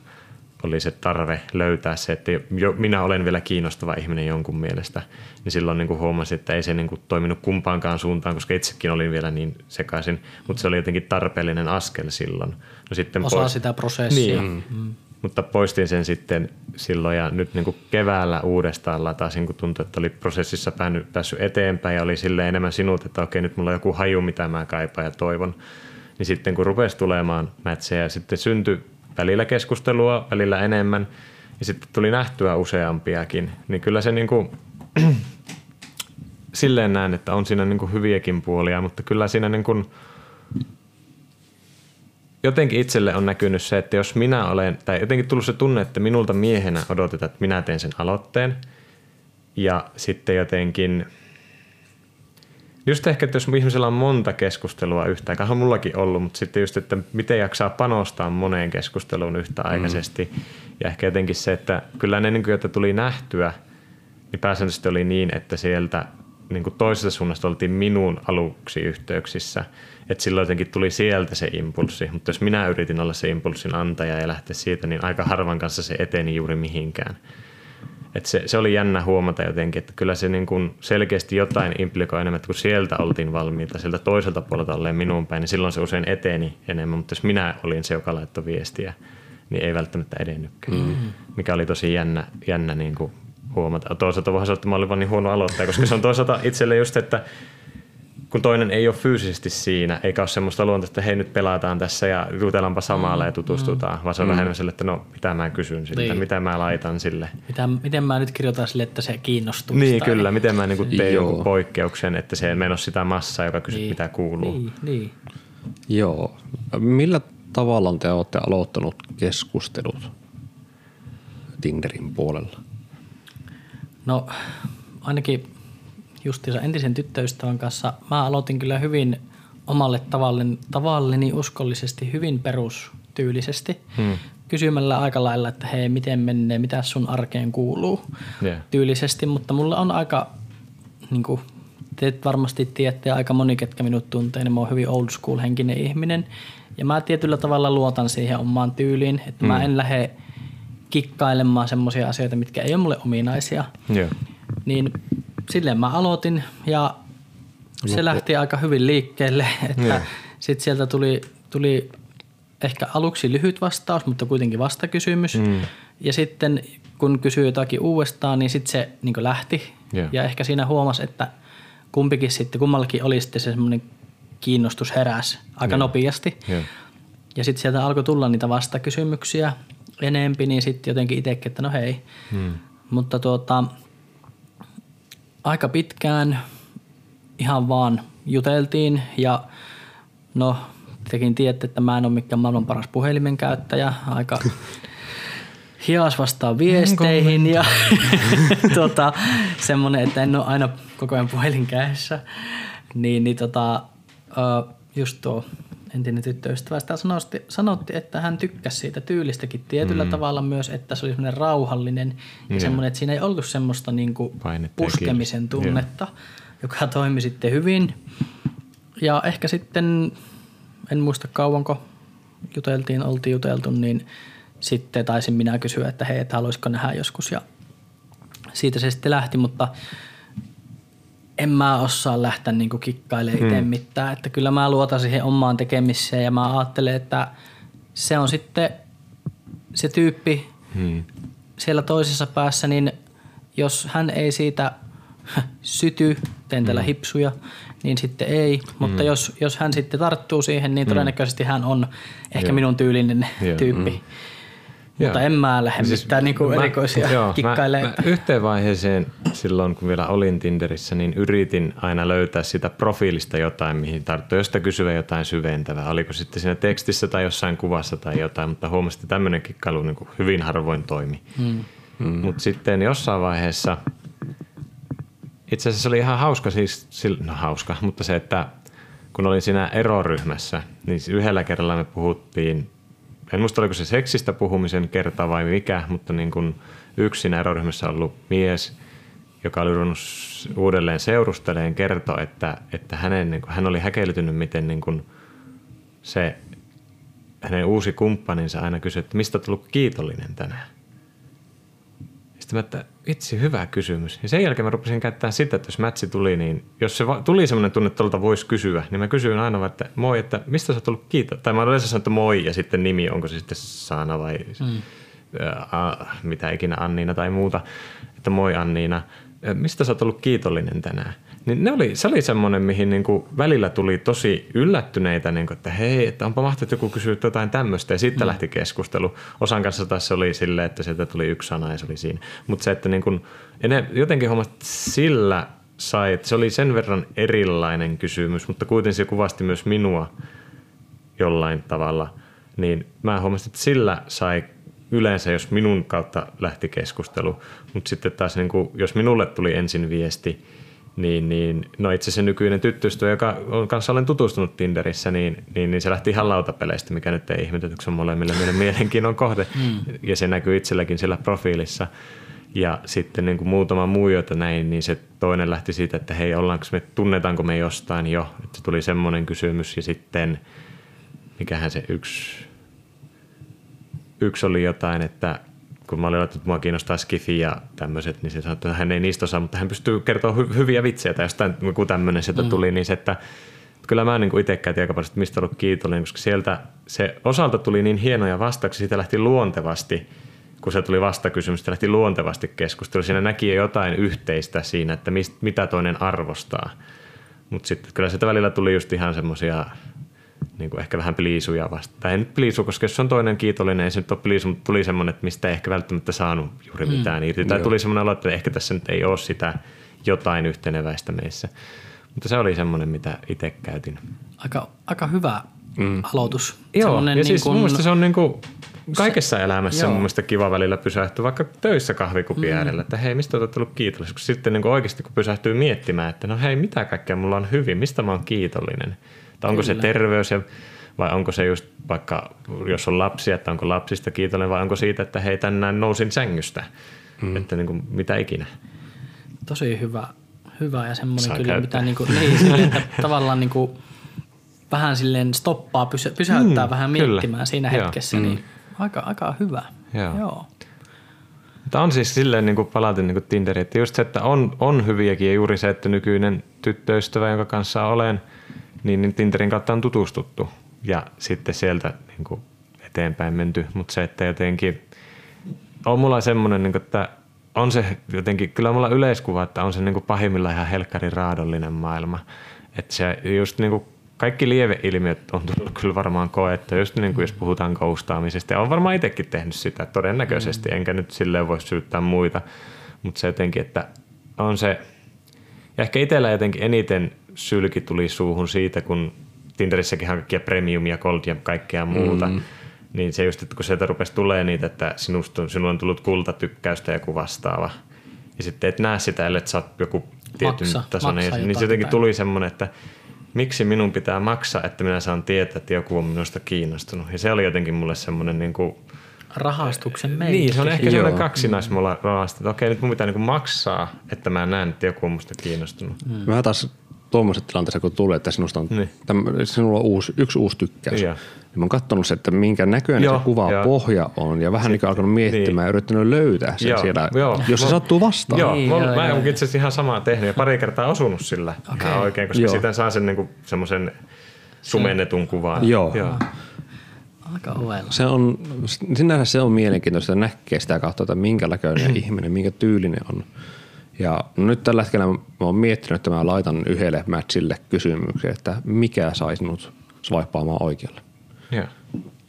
oli se tarve löytää se, että jo, minä olen vielä kiinnostava ihminen jonkun mielestä, niin silloin niin kuin huomasin, että ei se niin kuin toiminut kumpaankaan suuntaan, koska itsekin olin vielä niin sekaisin, mutta se oli jotenkin tarpeellinen askel silloin. No sitten Osa pois- sitä prosessia. Niin, mm. mutta poistin sen sitten silloin ja nyt niin kuin keväällä uudestaan latasin, kun tuntui, että oli prosessissa päänyt, päässyt eteenpäin ja oli sille enemmän sinut, että okei nyt mulla on joku haju, mitä mä kaipaan ja toivon. Niin sitten kun rupesi tulemaan mätsejä, sitten syntyi välillä keskustelua, välillä enemmän. Ja sitten tuli nähtyä useampiakin, niin kyllä se niin kuin, <clears throat> silleen näen, että on siinä niin kuin hyviäkin puolia, mutta kyllä siinä niin kuin, jotenkin itselle on näkynyt se, että jos minä olen, tai jotenkin tullut se tunne, että minulta miehenä odotetaan, että minä teen sen aloitteen, ja sitten jotenkin, just ehkä, että jos ihmisellä on monta keskustelua yhtä aikaa, on mullakin ollut, mutta sitten just, että miten jaksaa panostaa moneen keskusteluun yhtäaikaisesti, mm. ja ehkä jotenkin se, että kyllä ne, niin kuin, joita tuli nähtyä, niin pääsääntöisesti oli niin, että sieltä niin kuin toisesta suunnasta oltiin minun aluksi yhteyksissä, että silloin jotenkin tuli sieltä se impulssi, mutta jos minä yritin olla se impulssin antaja ja lähteä siitä, niin aika harvan kanssa se eteni juuri mihinkään. Et se, se oli jännä huomata jotenkin, että kyllä se niin kuin selkeästi jotain implikoi enemmän, että kun sieltä oltiin valmiita, sieltä toiselta puolelta olleen minuun päin, niin silloin se usein eteni enemmän, mutta jos minä olin se, joka laittoi viestiä, niin ei välttämättä edennytkään, mm. mikä oli tosi jännä, jännä niin kuin huomata. Toisaalta voisi sanoa, että mä olin vaan niin huono aloittaja, koska se on toisaalta itselle just, että kun toinen ei ole fyysisesti siinä, eikä ole semmoista luontoa, että hei nyt pelataan tässä ja jutellaanpa samalla ja tutustutaan, vaan se on mm. vähän sille, että no mitä mä kysyn siltä, Niin. mitä mä laitan sille. Mitä, miten mä nyt kirjoitan sille, että se kiinnostuu? Niin kyllä, miten mä niinku teen Joo. jonkun poikkeuksen, että se ei mene sitä massaa, joka kysyy Niin. mitä kuuluu. Niin, niin. Joo. Millä tavalla te olette aloittanut keskustelut Tinderin puolella? No ainakin justiinsa entisen tyttöystävän kanssa mä aloitin kyllä hyvin omalle tavalleni, tavalleni uskollisesti, hyvin perustyylisesti. Hmm. Kysymällä aika lailla, että hei, miten menee, mitä sun arkeen kuuluu Yeah. tyylisesti, mutta mulla on aika, niin kuin te varmasti tiedätte, aika moni, ketkä minut tuntee, niin mä oon hyvin old school henkinen ihminen. Ja mä tietyllä tavalla luotan siihen omaan tyyliin, että mä en lähde kikkailemaan semmoisia asioita, mitkä ei ole mulle ominaisia. Joo. Niin silleen mä aloitin ja se lähti aika hyvin liikkeelle, <laughs> että sitten sieltä tuli, tuli ehkä aluksi lyhyt vastaus, mutta kuitenkin vastakysymys. Mm. Ja sitten kun kysyi jotakin uudestaan, niin sitten se niin lähti. Joo. Ja ehkä siinä huomasi, että kumpikin sitten, kummallakin oli sitten se semmoinen kiinnostus heräs aika nopeasti. Joo. Ja sitten sieltä alkoi tulla niitä vastakysymyksiä enempi, niin sitten jotenkin itsekin, että no hei. Hmm. Mutta tuota, aika pitkään ihan vaan juteltiin ja no tekin tiedätte, että mä en ole mikään maailman paras puhelimen käyttäjä. Aika <laughs> hias vastaa viesteihin ja <laughs> tota, semmoinen, että en ole aina koko ajan puhelin kädessä. Niin, niin tota, just tuo entinen tyttöystävä sitä sanotti, sanotti, että hän tykkäsi siitä tyylistäkin tietyllä mm. tavalla myös, että se oli semmoinen rauhallinen ja Joo. semmoinen, että siinä ei ollut semmoista Painetta ja puskemisen tunnetta, joka toimi sitten hyvin. Ja ehkä sitten, en muista kauanko juteltiin, oltiin juteltu, niin sitten taisin minä kysyä, että hei, että haluaisiko nähdä joskus ja siitä se sitten lähti, mutta en mä osaa lähteä niinku kikkailemaan itse mitään. Että kyllä mä luotan siihen omaan tekemiseen ja mä ajattelen, että se on sitten se tyyppi Hmm. siellä toisessa päässä, niin jos hän ei siitä syty, teen täällä hipsuja, niin sitten ei. Mutta jos, jos hän sitten tarttuu siihen, niin todennäköisesti hän on ehkä minun tyylinen Joo. tyyppi. Mutta en mä lähde siis mitään niinku mä, erikoisia joo, kikkailee. Mä, mä yhteen vaiheeseen silloin, kun vielä olin Tinderissä, niin yritin aina löytää sitä profiilista jotain, mihin tarttuu, josta kysyä jotain syventävää. Oliko sitten siinä tekstissä tai jossain kuvassa tai jotain, mutta huomasin, että tämmöinen kikkailu niin hyvin harvoin toimi. Hmm. Hmm. Mutta sitten jossain vaiheessa, itse asiassa oli ihan hauska, siis, no hauska, mutta se, että kun olin siinä eroryhmässä, niin yhdellä kerralla me puhuttiin en muista oliko se seksistä puhumisen kerta vai mikä, mutta niin kuin yksin eroryhmässä ollut mies, joka oli ruvennut uudelleen seurusteleen, kertoi, että, että hänen, niin kuin, hän oli häkeltynyt, miten niin kuin se hänen uusi kumppaninsa aina kysyi, että mistä olet tullut kiitollinen tänään. Sitten mä, että vitsi, hyvä kysymys. Ja sen jälkeen mä rupesin käyttämään sitä, että jos mätsi tuli, niin jos se tuli semmoinen tunne, että voisi kysyä, niin mä kysyin aina, että moi, että mistä sä oot tullut kiitos. Tai mä yleensä sanonut, että moi ja sitten nimi, onko se sitten Saana vai mm. ä, mitä ikinä Anniina tai muuta. Että moi Anniina, mistä sä oot ollut kiitollinen tänään? Niin ne oli, se oli semmoinen, mihin niin kuin välillä tuli tosi yllättyneitä, niin kuin, että hei, että onpa mahtavaa, että joku kysyy jotain tämmöistä. Ja sitten mm. lähti keskustelu. Osan kanssa taas se oli silleen, että sieltä tuli yksi sana ja se oli siinä. Mutta se, että niin kuin, ne, jotenkin hommat sillä sai, että se oli sen verran erilainen kysymys, mutta kuitenkin se kuvasti myös minua jollain tavalla. Niin mä huomasin, että sillä sai yleensä, jos minun kautta lähti keskustelu. Mutta sitten taas, niin kuin, jos minulle tuli ensin viesti, niin, niin no itse se nykyinen tyttöystävä, joka on kanssa olen tutustunut Tinderissä, niin, niin, niin se lähti ihan lautapeleistä, mikä nyt ei ihmetetä, kun se on molemmille meidän <laughs> mielenkiinnon kohde. Mm. Ja se näkyy itselläkin siellä profiilissa. Ja sitten niin kuin muutama muu, jota näin, niin se toinen lähti siitä, että hei, ollaanko me, tunnetaanko me jostain jo. Että se tuli semmoinen kysymys ja sitten, mikähän se yksi, yksi oli jotain, että kun mä olin että mua kiinnostaa skifi ja tämmöiset, niin se sanoi, että hän ei niistä osaa, mutta hän pystyy kertoa hy- hyviä vitsejä tai jostain kun tämmöinen sieltä mm. tuli, niin se, että kyllä mä niin itse käytin aika paljon, että mistä ollut kiitollinen, koska sieltä se osalta tuli niin hienoja vastauksia, siitä lähti luontevasti, kun se tuli vastakysymys, lähti luontevasti keskustelu. Siinä näki jotain yhteistä siinä, että mist, mitä toinen arvostaa. Mutta sitten kyllä sitä välillä tuli just ihan semmoisia niin kuin ehkä vähän pliisuja vasta. Tai en pliisu, koska jos on toinen kiitollinen, ei se nyt ole pliisu, mutta tuli semmoinen, että mistä ei ehkä välttämättä saanut juuri mm. mitään mm. irti. Tai Joo. tuli semmoinen olo, että ehkä tässä nyt ei ole sitä jotain yhteneväistä meissä. Mutta se oli semmoinen, mitä itse käytin. Aika, aika hyvä mm. aloitus. Joo, ja niin siis kun... mun se on niin kuin kaikessa se, elämässä joo. mun mielestä kiva välillä pysähtyä, vaikka töissä kahvikupin mm. äärellä, että hei, mistä olet ollut kiitollinen? Sitten niin kuin oikeasti kun pysähtyy miettimään, että no hei, mitä kaikkea mulla on hyvin, mistä mä oon kiitollinen – että onko Kyllä. se terveys ja, vai onko se just vaikka, jos on lapsia, että onko lapsista kiitollinen vai onko siitä, että hei tänään nousin sängystä. Mm. Että niin kuin, mitä ikinä. Tosi hyvä, hyvä ja semmoinen kyllä, käyttää. mitä niin kuin, <laughs> niin, silleen, että tavallaan niin kuin, vähän silleen stoppaa, pysä, pysäyttää mm, vähän miettimään kyllä. siinä hetkessä, Joo. niin mm. aika, aika hyvä. Joo. Joo. Tämä on siis silleen niin kuin palatin niin kuin Tinderi, että just se, että on, on hyviäkin ja juuri se, että nykyinen tyttöystävä, jonka kanssa olen – niin, niin Tinderin kautta on tutustuttu ja sitten sieltä niin kuin eteenpäin menty. Mutta se, että jotenkin on mulla semmoinen, niin kuin, että on se jotenkin, kyllä mulla yleiskuva, että on se niin kuin pahimmillaan ihan helkkari raadollinen maailma. Että se just niin kuin kaikki lieveilmiöt on tullut kyllä varmaan koettu, just niin kuin jos puhutaan koustaamisesta. Ja on varmaan itsekin tehnyt sitä todennäköisesti, mm. enkä nyt silleen voi syyttää muita. Mutta se jotenkin, että on se, ja ehkä itsellä jotenkin eniten sylki tuli suuhun siitä, kun Tinderissäkin on kaikkia premium ja gold ja kaikkea muuta. Mm. Niin se just, että kun sieltä rupesi tulee niitä, että sinusta, sinulla on tullut kultatykkäystä ja joku vastaava. Ja sitten et näe sitä, ellei sä oot joku tietyn maksa, tasoinen. Maksa niin se jotenkin päin. tuli semmoinen, että miksi minun pitää maksaa, että minä saan tietää, että joku on minusta kiinnostunut. Ja se oli jotenkin mulle semmoinen niin kuin, rahastuksen merkitys. Niin, se on ehkä sellainen kaksinaismulla rahasta, että okei, nyt mun pitää niin maksaa, että mä näen, että joku on musta kiinnostunut. Mm. Mä taas tuommoisessa tilanteessa, kun tulee, että sinusta on, niin. täm, sinulla on uusi, yksi uusi tykkäys. Ja. Niin mä oon katsonut se, että minkä näköinen joo, se kuva ja. pohja on ja vähän niin alkanut miettimään niin. ja yrittänyt löytää sen joo, sieltä, joo. jos se mä, sattuu vastaan. Joo, niin, mä, joo, mä oon itse asiassa ihan samaa tehnyt ja pari kertaa osunut sillä okay. oikein, koska joo. sitten saa sen niinku semmoisen sumennetun kuvan. Joo. joo. Aika ovella. Se on, sinänsä se on mielenkiintoista, että näkee sitä kautta, että minkä näköinen <clears throat> ihminen, minkä tyylinen on. Ja nyt tällä hetkellä mä oon miettinyt, että mä laitan yhdelle matchille kysymyksen, että mikä saisi sinut swipaamaan oikealle. Yeah.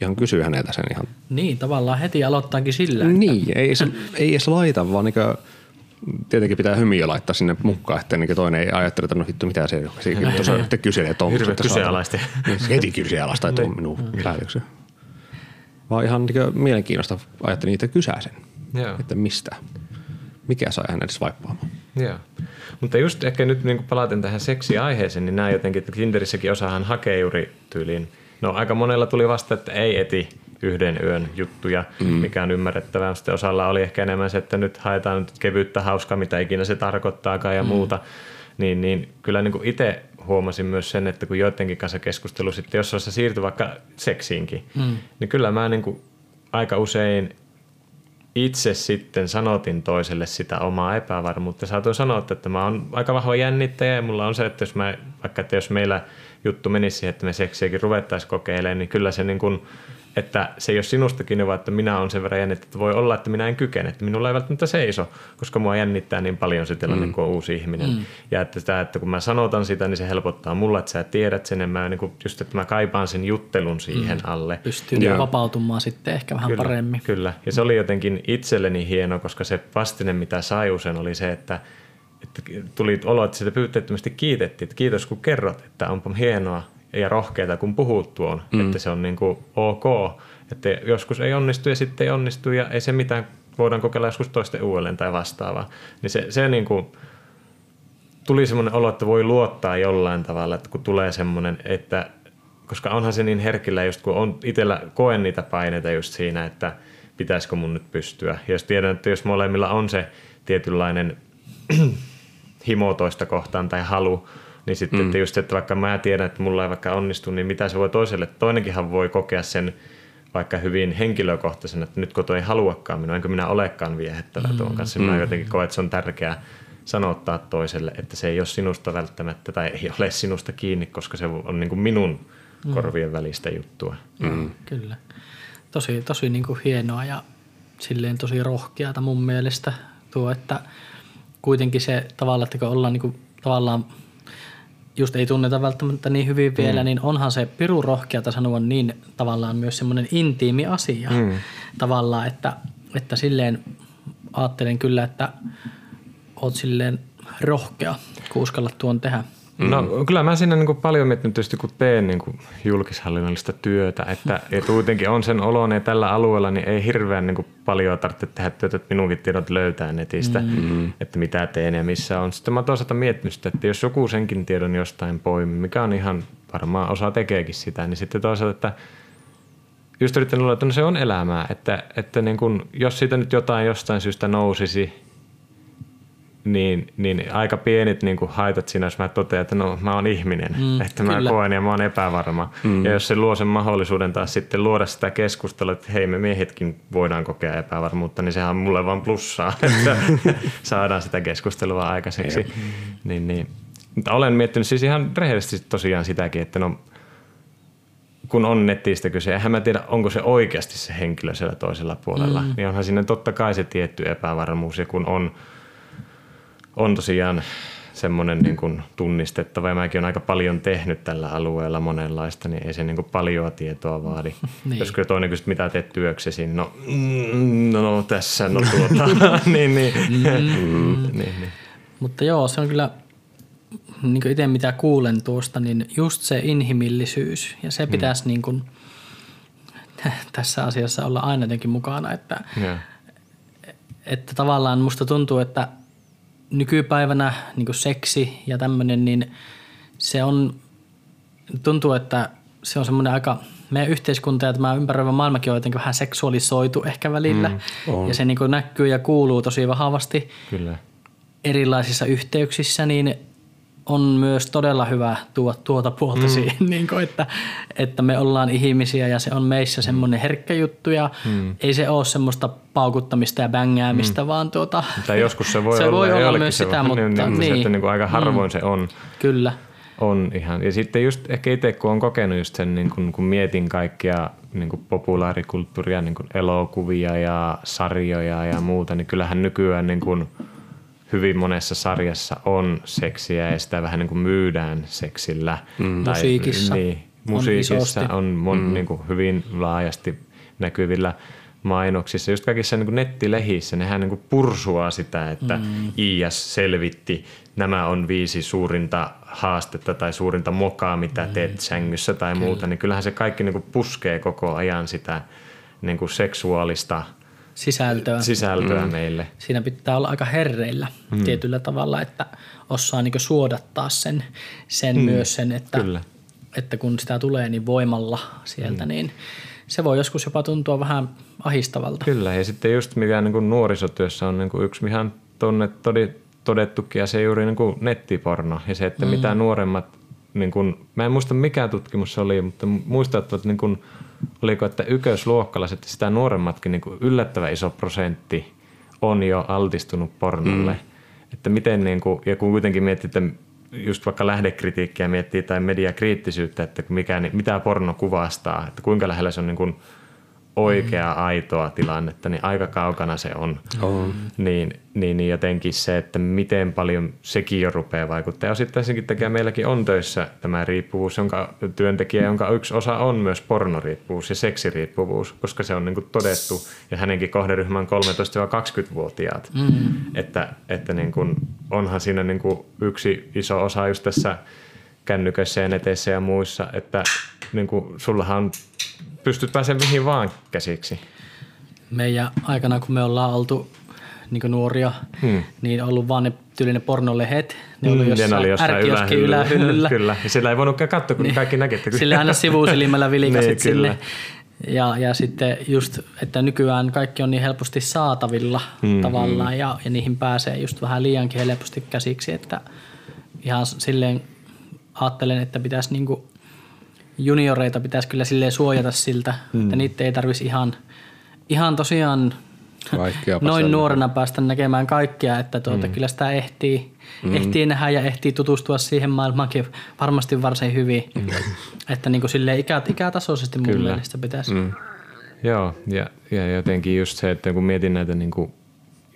ihan kysyy häneltä sen ihan. Niin, tavallaan heti aloittaakin sillä. Niin, ei se, ei edes laita, vaan niin tietenkin pitää hymiä laittaa sinne mukaan, että niin toinen ei ajattele, että no vittu mitä se tuossa sitten kyselee, että onko Hirveet se kyseenalaisti. Niin, se heti kyseenalaista, että on minun päätöksen. Vaan ihan niin mielenkiinnosta ajattelin niitä kysäisen, Joo. että mistä, mikä sai hänet swipeaamaan. Joo. Mutta just ehkä nyt niin palaten tähän seksiaiheeseen, niin nämä jotenkin, että Tinderissäkin osahan hakee juuri tyyliin. No aika monella tuli vasta, että ei eti yhden yön juttuja, mm. mikä on ymmärrettävää. Sitten osalla oli ehkä enemmän se, että nyt haetaan nyt kevyyttä, hauskaa, mitä ikinä se tarkoittaakaan ja mm. muuta. Niin, niin kyllä niin itse huomasin myös sen, että kun joidenkin kanssa keskustelu sitten, jos se siirtyi vaikka seksiinkin, mm. niin kyllä mä niin kuin aika usein itse sitten sanotin toiselle sitä omaa epävarmuutta. Saatoin sanoa, että mä oon aika vahva jännittäjä ja mulla on se, että jos mä, vaikka että jos meillä juttu menisi siihen, että me seksiäkin ruvettaisiin kokeilemaan, niin kyllä se niin kuin että se ei ole sinusta kiinni, vaan että minä olen sen verran jännittä, että voi olla, että minä en kykene, että minulla ei välttämättä seiso, koska mua jännittää niin paljon se tilanne, mm. kun on uusi ihminen. Mm. Ja että, sitä, että kun mä sanotan sitä, niin se helpottaa mulla, että sä tiedät sen, mä niin kuin, just, että mä kaipaan sen juttelun siihen mm. alle. Pystyy ja, vapautumaan sitten ehkä vähän kyllä, paremmin. Kyllä, ja se oli jotenkin itselleni hieno, koska se vastine, mitä sai usein, oli se, että että tuli olo, että sitä pyyteettömästi kiitettiin, että kiitos kun kerrot, että onpa hienoa, ja rohkeita, kun puhut tuon, mm. että se on niin kuin ok, että joskus ei onnistu ja sitten ei onnistu ja ei se mitään, voidaan kokeilla joskus toisten uudelleen tai vastaavaa. Niin se, se niin kuin, tuli semmoinen olo, että voi luottaa jollain tavalla, että kun tulee semmoinen, että koska onhan se niin herkillä just kun on itsellä koen niitä paineita just siinä, että pitäisikö mun nyt pystyä. Ja jos tiedän, että jos molemmilla on se tietynlainen <clears throat> himo toista kohtaan tai halu, niin sitten mm. että just, että vaikka mä tiedän, että mulla ei vaikka onnistu, niin mitä se voi toiselle. Toinenkinhan voi kokea sen vaikka hyvin henkilökohtaisen, että nyt kun toi ei haluakaan minua, enkö minä olekaan viehättävä mm. tuon kanssa. Mä mm. jotenkin koen, että se on tärkeää sanottaa toiselle, että se ei ole sinusta välttämättä tai ei ole sinusta kiinni, koska se on niin kuin minun mm. korvien välistä juttua. Mm. Kyllä. Tosi, tosi niin kuin hienoa ja silleen tosi rohkeata mun mielestä tuo, että kuitenkin se tavallaan, että kun ollaan niin kuin, tavallaan – just ei tunneta välttämättä niin hyvin vielä, mm. niin onhan se piru rohkeata sanoa niin tavallaan myös semmoinen intiimi asia mm. tavallaan, että, että silleen ajattelen kyllä, että oot silleen rohkea, kun uskallat tuon tehdä. No kyllä mä siinä niin paljon miettinyt tietysti, kun teen niin kuin julkishallinnollista työtä, että <laughs> et kuitenkin on sen olon ja tällä alueella niin ei hirveän niin kuin paljon tarvitse tehdä työtä, että minunkin tiedot löytää netistä, mm-hmm. että mitä teen ja missä on. Sitten mä toisaalta miettinyt sitä, että jos joku senkin tiedon jostain poimi, mikä on ihan varmaan osa tekeekin sitä, niin sitten toisaalta, että just yrittänyt luulla, että no se on elämää, että, että niin kun, jos siitä nyt jotain jostain syystä nousisi, niin, niin aika pienet niin kuin haitat siinä, jos mä totean, että no mä oon ihminen, mm, että mä kyllä. koen ja mä oon epävarma. Mm. Ja jos se luo sen mahdollisuuden taas sitten luoda sitä keskustelua, että hei me miehetkin voidaan kokea epävarmuutta, niin sehän on mulle vaan plussaa, <laughs> että <laughs> saadaan sitä keskustelua aikaiseksi. niin, niin. Mutta olen miettinyt siis ihan rehellisesti tosiaan sitäkin, että no kun on nettistä kyse, eihän mä tiedä, onko se oikeasti se henkilö siellä toisella puolella, mm. niin onhan siinä totta kai se tietty epävarmuus, ja kun on on tosiaan semmoinen niin kuin tunnistettava ja mäkin olen aika paljon tehnyt tällä alueella monenlaista, niin ei se niin kuin paljon tietoa vaadi. <laughs> niin. Jos kyllä toinen kysyy, mitä teet työksesi, no, mm, no, no tässä, no tuota, <laughs> niin, niin. Mm. niin, niin. Mutta joo, se on kyllä, niin itse mitä kuulen tuosta, niin just se inhimillisyys ja se mm. pitäisi mm. niin kuin, <laughs> tässä asiassa olla aina jotenkin mukana, että, yeah. että tavallaan musta tuntuu, että – nykypäivänä niin seksi ja tämmöinen, niin se on, tuntuu, että se on semmoinen aika, meidän yhteiskunta ja tämä ympäröivä maailmakin on jotenkin vähän seksuaalisoitu ehkä välillä. Mm, ja se niin näkyy ja kuuluu tosi vahvasti Kyllä. erilaisissa yhteyksissä, niin on myös todella hyvä tuoda tuota puolta mm. siihen, <laughs> niin kuin, että, että me ollaan ihmisiä ja se on meissä semmoinen herkkä juttu ja mm. ei se ole semmoista paukuttamista ja bängäämistä, mm. vaan tuota, tai joskus se <laughs> voi se olla, voi olla myös se sitä, mutta niin, niin, niin. Se, niin kuin aika harvoin mm. se on. Kyllä. On ihan. Ja sitten just ehkä itse, kun on kokenut just sen, niin kun, kun mietin kaikkia niin kuin populaarikulttuuria, niin kuin elokuvia ja sarjoja ja muuta, niin kyllähän nykyään niin kuin – hyvin monessa sarjassa on seksiä ja sitä vähän niin kuin myydään seksillä. Mm. Tai, Musiikissa. Niin, musiikissa isosti. on, mon, mm. niin kuin hyvin laajasti näkyvillä mainoksissa, just kaikissa niin kuin nettilehissä, nehän niin kuin pursuaa sitä, että mm. IS selvitti, nämä on viisi suurinta haastetta tai suurinta mokaa, mitä mm. teet sängyssä tai Kyllä. muuta, niin kyllähän se kaikki niin kuin puskee koko ajan sitä niin kuin seksuaalista sisältöä. sisältöä mm. meille. Siinä pitää olla aika herreillä mm. tietyllä tavalla, että osaa niin suodattaa sen, sen mm. myös sen, että, Kyllä. että kun sitä tulee niin voimalla sieltä, mm. niin se voi joskus jopa tuntua vähän ahistavalta. Kyllä, ja sitten just mikä niin kuin nuorisotyössä on niin kuin yksi ihan tonne todettukin, ja se juuri niin kuin nettiporno, ja se, että mm. mitä nuoremmat, niin kuin, mä en muista mikä tutkimus se oli, mutta muistat, että niin kuin, oliko, että ykösluokkalaiset sitä nuoremmatkin niin kuin yllättävän iso prosentti on jo altistunut pornolle. Mm. Että miten, niin kuin, ja kun kuitenkin miettii, että just vaikka lähdekritiikkiä miettii tai mediakriittisyyttä, että mikä, mitä porno kuvastaa, että kuinka lähellä se on niin kuin oikeaa, mm. aitoa tilannetta, niin aika kaukana se on. on. Niin, niin, niin jotenkin se, että miten paljon sekin jo rupeaa vaikuttaa. Ja osittain senkin takia meilläkin on töissä tämä riippuvuus, jonka työntekijä, jonka yksi osa on myös pornoriippuvuus ja seksiriippuvuus, koska se on niin kuin todettu, ja hänenkin kohderyhmä on 13-20-vuotiaat. Mm. Että, että niin kuin, onhan siinä niin kuin yksi iso osa just tässä kännyköissä ja neteissä ja muissa, että niin kuin, sullahan on pystyt pääsemään mihin vaan käsiksi. Meidän aikana, kun me ollaan oltu niin nuoria, hmm. niin on ollut vaan ne tyylinen pornolehet. Ne hmm, jossain, oli jossain ylähyllyllä. ylähyllyllä. kyllä, ja sillä ei voinutkaan katsoa, kun niin. kaikki näkee. Sillä aina sivusilmällä vilikasit <laughs> niin, sille. Ja, ja sitten just, että nykyään kaikki on niin helposti saatavilla hmm, tavallaan ja, ja niihin pääsee just vähän liiankin helposti käsiksi, että ihan silleen ajattelen, että pitäisi niinku junioreita pitäisi kyllä silleen suojata siltä, mm. että niitä ei tarvitsisi ihan, ihan tosiaan <laughs> noin nuorena päästä näkemään kaikkea, että tuota, mm. kyllä sitä ehtii, mm. ehtii nähdä ja ehtii tutustua siihen maailmaankin varmasti varsin hyvin. Mm. Että niin kuin silleen ikä, ikätasoisesti mun kyllä. mielestä pitäisi. Mm. Joo, ja, ja jotenkin just se, että kun mietin näitä niin kuin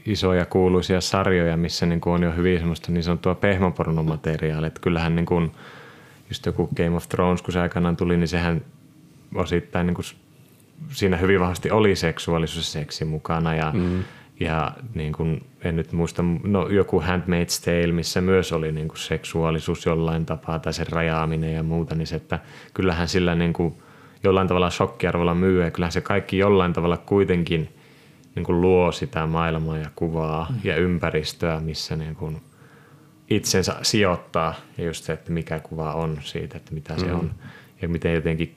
isoja kuuluisia sarjoja, missä niin kuin on jo hyvin semmoista niin sanottua pehmopornomateriaalia, että kyllähän niin kuin – just joku Game of Thrones, kun se aikanaan tuli, niin sehän osittain niin kuin, siinä hyvin vahvasti oli seksuaalisuus ja seksi mukana ja, mm. ja niin kuin, en nyt muista, no joku Handmaid's Tale, missä myös oli niin kuin seksuaalisuus jollain tapaa tai sen rajaaminen ja muuta, niin se, että kyllähän sillä niin kuin, jollain tavalla shokkiarvolla myy ja kyllähän se kaikki jollain tavalla kuitenkin niin kuin luo sitä maailmaa ja kuvaa mm. ja ympäristöä, missä niin kuin – itsensä sijoittaa ja just se, että mikä kuva on siitä, että mitä mm. se on ja miten jotenkin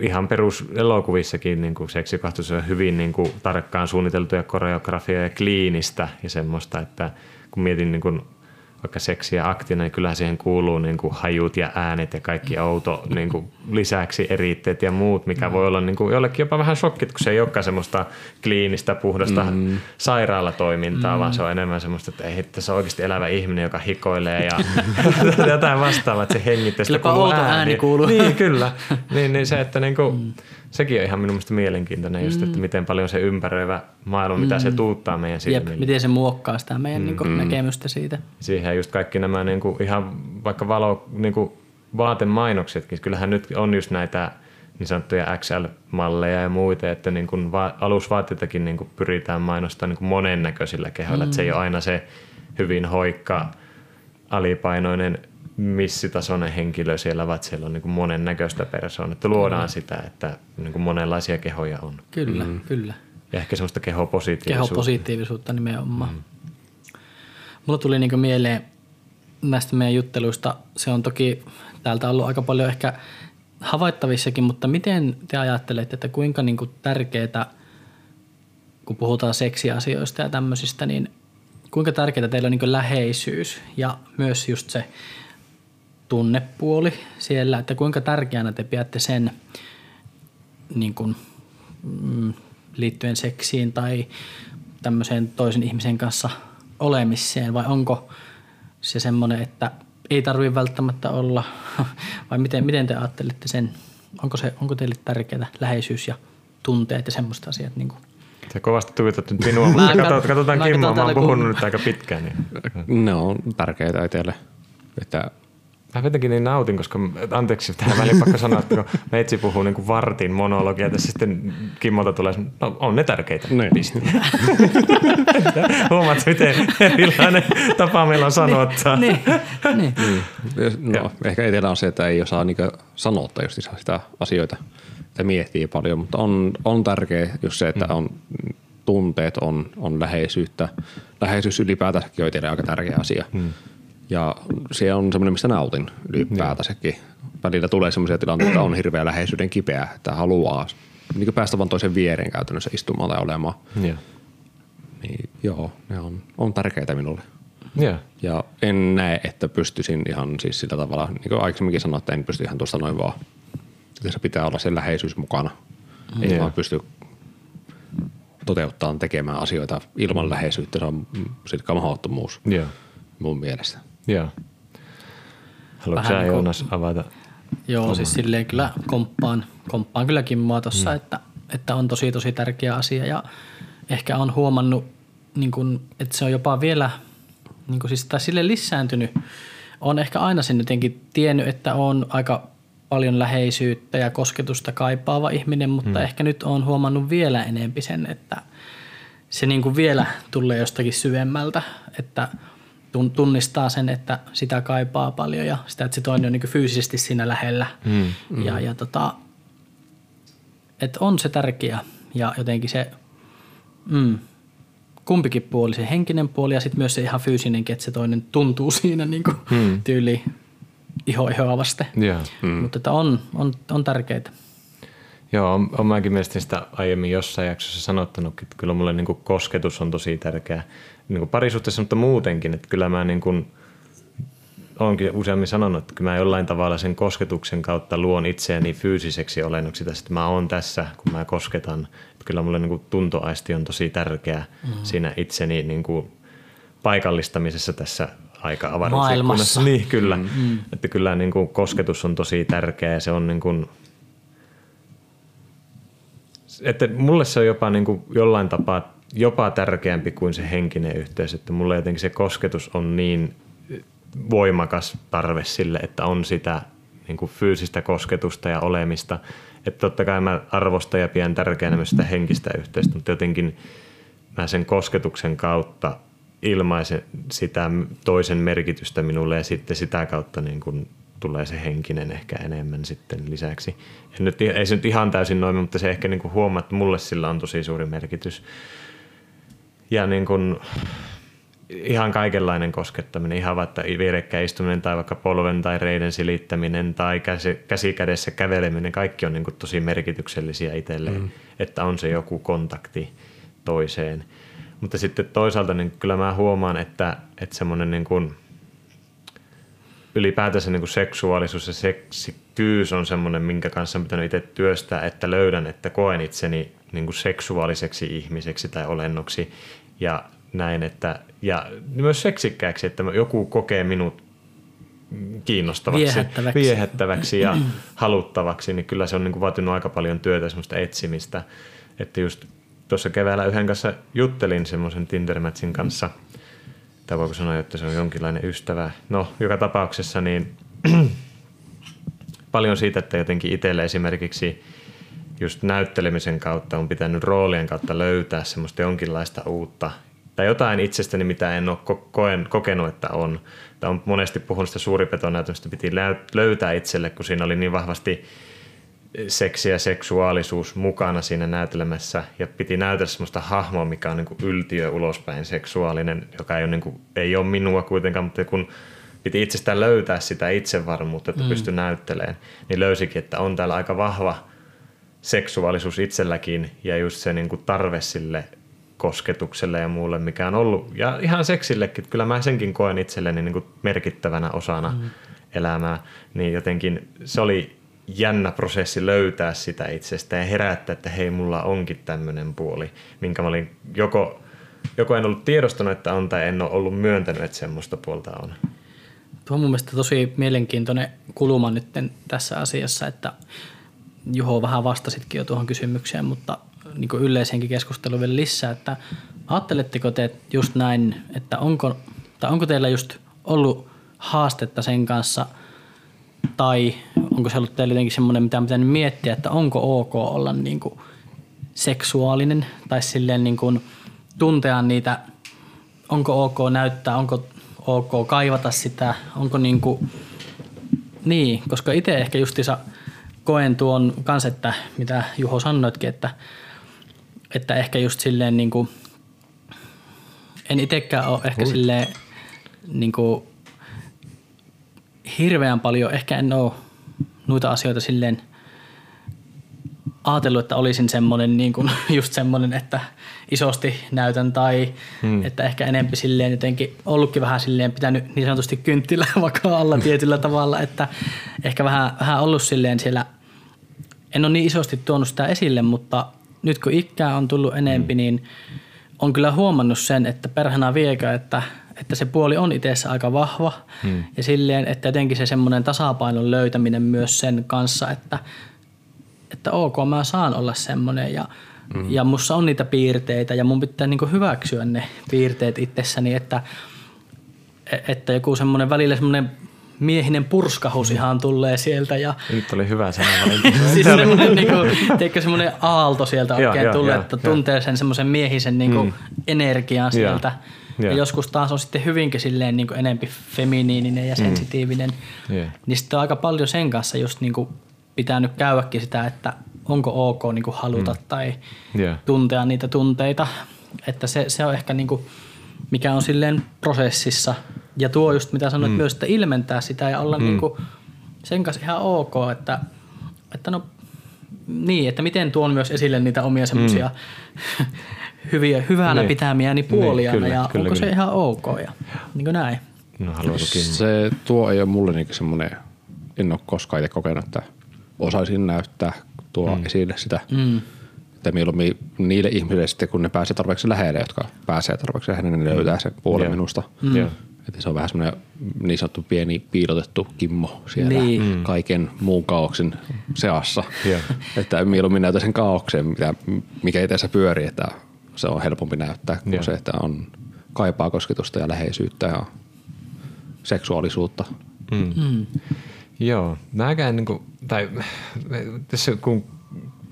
ihan perus elokuvissakin niin kuin seksikahtus on hyvin niin kuin tarkkaan suunniteltuja koreografia ja kliinistä ja semmoista, että kun mietin niin kuin vaikka seksiä aktina, niin kyllähän siihen kuuluu niin kuin hajut ja äänet ja kaikki outo niin kuin lisäksi eritteet ja muut, mikä voi olla niin kuin jollekin jopa vähän shokkit, kun se ei olekaan semmoista kliinistä, puhdasta mm. sairaalatoimintaa, mm. vaan se on enemmän semmoista, että ei, että se on oikeasti elävä ihminen, joka hikoilee ja <laughs> <laughs> jotain vastaavaa, että se hengittää sitä kuuluu ääni. ääni kuuluu. Niin, kyllä. Niin, niin se, että niin kuin, mm sekin on ihan minun mielestä mielenkiintoinen just, että mm. miten paljon se ympäröivä maailma, mm. mitä se mm. tuuttaa meidän silmille. Jep, miten se muokkaa sitä meidän mm. niin kuin, näkemystä siitä. Siihen just kaikki nämä niin kuin, ihan vaikka valo, niin kuin, vaatemainoksetkin, kyllähän nyt on just näitä niin sanottuja XL-malleja ja muita, että niin kuin va- alusvaatteitakin niin kuin pyritään mainostamaan niin kuin monennäköisillä kehoilla, mm. että se ei ole aina se hyvin hoikka alipainoinen missitasoinen henkilö siellä, vaan siellä on niin monennäköistä persoonaa. Luodaan sitä, että niin kuin monenlaisia kehoja on. Kyllä, mm. kyllä. Ja ehkä semmoista kehopositiivisuutta. Kehopositiivisuutta nimenomaan. Mm. Mulla tuli niin mieleen näistä meidän jutteluista, se on toki täältä ollut aika paljon ehkä havaittavissakin, mutta miten te ajattelette, että kuinka niin kuin tärkeää, kun puhutaan seksiasioista ja tämmöisistä, niin kuinka tärkeää teillä on niin läheisyys ja myös just se tunnepuoli siellä, että kuinka tärkeänä te pidätte sen niin kuin, mm, liittyen seksiin tai tämmöiseen toisen ihmisen kanssa olemiseen vai onko se semmoinen, että ei tarvitse välttämättä olla <laughs> vai miten, miten te ajattelette sen, onko, se, onko teille tärkeää läheisyys ja tunteet ja semmoista asiat niin kuin Sä kovasti tuijotat nyt minua, mutta katsotaan, katsotaan Kimmoa, mä oon puhunut nyt aika pitkään. Niin. Ne on tärkeitä itselle. Että Mä jotenkin niin nautin, koska anteeksi tähän väliin pakko sanoa, että kun meitsi puhuu niin kuin vartin monologia, ja sitten Kimmolta tulee, no on ne tärkeitä. Niin. Piste. <laughs> Huomaat, miten erilainen tapa meillä on sanottaa. niin, niin. No, ehkä etelä on se, että ei osaa niin sanottaa just sitä asioita, että miettii paljon, mutta on, on tärkeä just se, että on tunteet, on, on läheisyyttä. Läheisyys ylipäätänsäkin on aika tärkeä asia. Hmm. Ja se on semmoinen, mistä nautin ylipäätänsäkin. Välillä tulee semmoisia tilanteita, että on hirveä läheisyyden kipeä, että haluaa niin päästä vaan toisen viereen käytännössä istumaan tai olemaan. Yeah. Niin joo, ne on, on tärkeitä minulle. Yeah. Ja en näe, että pystyisin ihan siis sillä tavalla, niin kuin aikaisemminkin sanoin, että en pysty ihan tuosta noin vaan. Että se pitää olla se läheisyys mukana. Ei Joo. vaan pysty toteuttamaan tekemään asioita ilman läheisyyttä. Se on silkka mahdottomuus Joo. mun mielestä. Joo. Haluatko sä niin kuin- Joonas avata? Joo, siis silleen kyllä komppaan, komppaan kyllä Kimmoa tossa, mm. että, että on tosi tosi tärkeä asia ja ehkä on huomannut, niin kun, että se on jopa vielä niin kun siis, tai sille lisääntynyt. On ehkä aina sen jotenkin tiennyt, että on aika paljon läheisyyttä ja kosketusta kaipaava ihminen, mutta mm. ehkä nyt on huomannut vielä enempi sen, että se niin kuin vielä tulee jostakin syvemmältä, että tunnistaa sen, että sitä kaipaa paljon ja sitä, että se toinen on niin fyysisesti siinä lähellä. Mm, mm. Ja, ja tota, että on se tärkeä ja jotenkin se mm, kumpikin puoli, se henkinen puoli ja sitten myös se ihan fyysinenkin, että se toinen tuntuu <laughs> siinä niin kuin mm. tyyli iho ihoa vasten. Joo. Mm. Mutta että on, on, on tärkeää. Joo, on, mäkin mielestäni sitä aiemmin jossain jaksossa sanottanutkin, että kyllä mulle niin kuin kosketus on tosi tärkeä niin kuin parisuhteessa, mutta muutenkin, että kyllä mä niin kuin, olenkin useammin sanonut, että kyllä mä jollain tavalla sen kosketuksen kautta luon itseäni fyysiseksi olennoksi tästä, että mä oon tässä, kun mä kosketan. Että kyllä mulle niin kuin tuntoaisti on tosi tärkeä mm. siinä itseni niin kuin paikallistamisessa tässä aika avaruusikkunassa. Maailmassa. Niin, kyllä. Mm. Että kyllä niin kuin kosketus on tosi tärkeä ja se on niin kuin, että mulle se on jopa niin kuin jollain tapaa jopa tärkeämpi kuin se henkinen yhteys, että mulle jotenkin se kosketus on niin voimakas tarve sille, että on sitä niin kuin fyysistä kosketusta ja olemista. Että totta kai mä arvostan ja pidän tärkeänä myös sitä henkistä yhteystä, mutta jotenkin mä sen kosketuksen kautta ilmaisen sitä toisen merkitystä minulle ja sitten sitä kautta niin kuin tulee se henkinen ehkä enemmän sitten lisäksi. En nyt, ei se nyt ihan täysin noin, mutta se ehkä niin kuin huomaa, että mulle sillä on tosi suuri merkitys. Ja niin kuin, ihan kaikenlainen koskettaminen, ihan vaikka vierekkäin istuminen tai vaikka polven tai reiden silittäminen tai käsi, käsi kädessä käveleminen, kaikki on niin kuin tosi merkityksellisiä itselleen, mm. että on se joku kontakti toiseen. Mutta sitten toisaalta niin kyllä mä huomaan, että, että semmoinen niin kuin ylipäätänsä niin kuin seksuaalisuus ja seksikkyys on semmoinen, minkä kanssa on pitänyt itse työstää, että löydän, että koen itseni niin kuin seksuaaliseksi ihmiseksi tai olennoksi ja näin, että ja myös seksikkääksi, että joku kokee minut kiinnostavaksi, Viehättäväksi. viehättäväksi ja haluttavaksi, niin kyllä se on niin kuin vaatinut aika paljon työtä semmoista etsimistä, että just tuossa keväällä yhden kanssa juttelin semmoisen Tindermatchin kanssa, tai voiko sanoa, että se on jonkinlainen ystävä. No, joka tapauksessa niin <clears throat> paljon siitä, että jotenkin itselle esimerkiksi just näyttelemisen kautta on pitänyt roolien kautta löytää semmoista jonkinlaista uutta tai jotain itsestäni, mitä en ole ko- koen, kokenut, että on. Tai on monesti puhunut sitä suuripetonäytöstä, piti löytää itselle, kun siinä oli niin vahvasti seksi ja seksuaalisuus mukana siinä näytelmässä ja piti näytellä semmoista hahmoa, mikä on niin kuin yltiö ulospäin seksuaalinen, joka ei ole, niin kuin, ei ole minua kuitenkaan, mutta kun piti itsestään löytää sitä itsevarmuutta, että mm. pystyi näyttelemään, niin löysikin, että on täällä aika vahva seksuaalisuus itselläkin ja just se niin kuin tarve sille kosketukselle ja muulle, mikä on ollut, ja ihan seksillekin, kyllä mä senkin koen itselleni niin kuin merkittävänä osana mm. elämää, niin jotenkin se oli jännä prosessi löytää sitä itsestä ja herättää, että hei, mulla onkin tämmöinen puoli, minkä mä olin joko, joko en ollut tiedostanut, että on, tai en ole ollut myöntänyt, että semmoista puolta on. Tuo on mun mielestä tosi mielenkiintoinen kulma nyt tässä asiassa, että Juho vähän vastasitkin jo tuohon kysymykseen, mutta niin kuin yleisenkin keskusteluun vielä lisää, että ajatteletteko te just näin, että onko, tai onko teillä just ollut haastetta sen kanssa Tai onko se ollut teille jotenkin semmoinen, mitä on pitänyt miettiä, että onko ok olla niin kuin seksuaalinen tai silleen niin kuin tuntea niitä, onko ok näyttää, onko ok kaivata sitä, onko niin kuin, niin, koska itse ehkä justiinsa koen tuon kanssa, että mitä Juho sanoitkin, että, että ehkä just silleen niin kuin, en itsekään ole ehkä Ui. silleen niin kuin, hirveän paljon, ehkä en ole noita asioita silleen ajatellut, että olisin semmoinen niin kuin, <laughs> just semmoinen, että isosti näytän tai hmm. että ehkä enempi silleen jotenkin ollutkin vähän silleen pitänyt niin sanotusti kynttilä <laughs> vaikka alla tietyllä tavalla, että ehkä vähän, vähän ollut silleen siellä, en ole niin isosti tuonut sitä esille, mutta nyt kun ikää on tullut enempi, hmm. niin on kyllä huomannut sen, että perhana viekö, että että se puoli on itsessä aika vahva hmm. ja silleen, että jotenkin se semmoinen tasapainon löytäminen myös sen kanssa, että, että ok, mä saan olla semmoinen ja, hmm. ja mussa on niitä piirteitä ja mun pitää niin hyväksyä ne piirteet itsessäni, että, että joku semmoinen välillä semmoinen miehinen purskahus ihan tulee sieltä. Ja Nyt oli hyvä sana. <laughs> siis semmoinen, niin kuin, teikö semmoinen aalto sieltä oikein tulee, että tuntee sen semmoisen miehisen niin kuin, mm. energian sieltä. Ja Yeah. Ja joskus taas on sitten hyvinkin silleen niin kuin enempi feminiininen ja mm. sensitiivinen. Mm. Yeah. Niin sitten on aika paljon sen kanssa just niin kuin pitänyt käydäkin sitä, että onko ok niin kuin haluta mm. tai yeah. tuntea niitä tunteita. Että se, se on ehkä niin kuin, mikä on silleen prosessissa. Ja tuo just mitä sanoit mm. myös, että ilmentää sitä ja olla mm. niin kuin sen kanssa ihan ok, että, että no niin, että miten tuon myös esille niitä omia semmoisia mm. <laughs> hyviä, hyvänä niin. pitämiäni niin, puolia niin, ja kyllä, onko kyllä. se ihan ok ja niin kuin näin. No, se tuo ei ole mulle niin semmoinen, en ole koskaan itse kokenut, että osaisin näyttää tuo mm. esille sitä. Mm. Että mieluummin niille ihmisille sitten, kun ne pääsee tarpeeksi lähelle, jotka pääsee tarpeeksi lähelle, niin ne mm. löytää sen puolen yeah. minusta. Mm. Yeah. Että se on vähän semmoinen niin sanottu pieni piilotettu kimmo siellä niin. Mm. kaiken muun kaauksen seassa. Yeah. että mieluummin näytä sen kaauksen, mikä, mikä itse pyörii, että se on helpompi näyttää kuin yeah. se, että on kaipaa kosketusta ja läheisyyttä ja seksuaalisuutta. Mm. Mm. Joo, mäkään niin kuin, tai tässä kun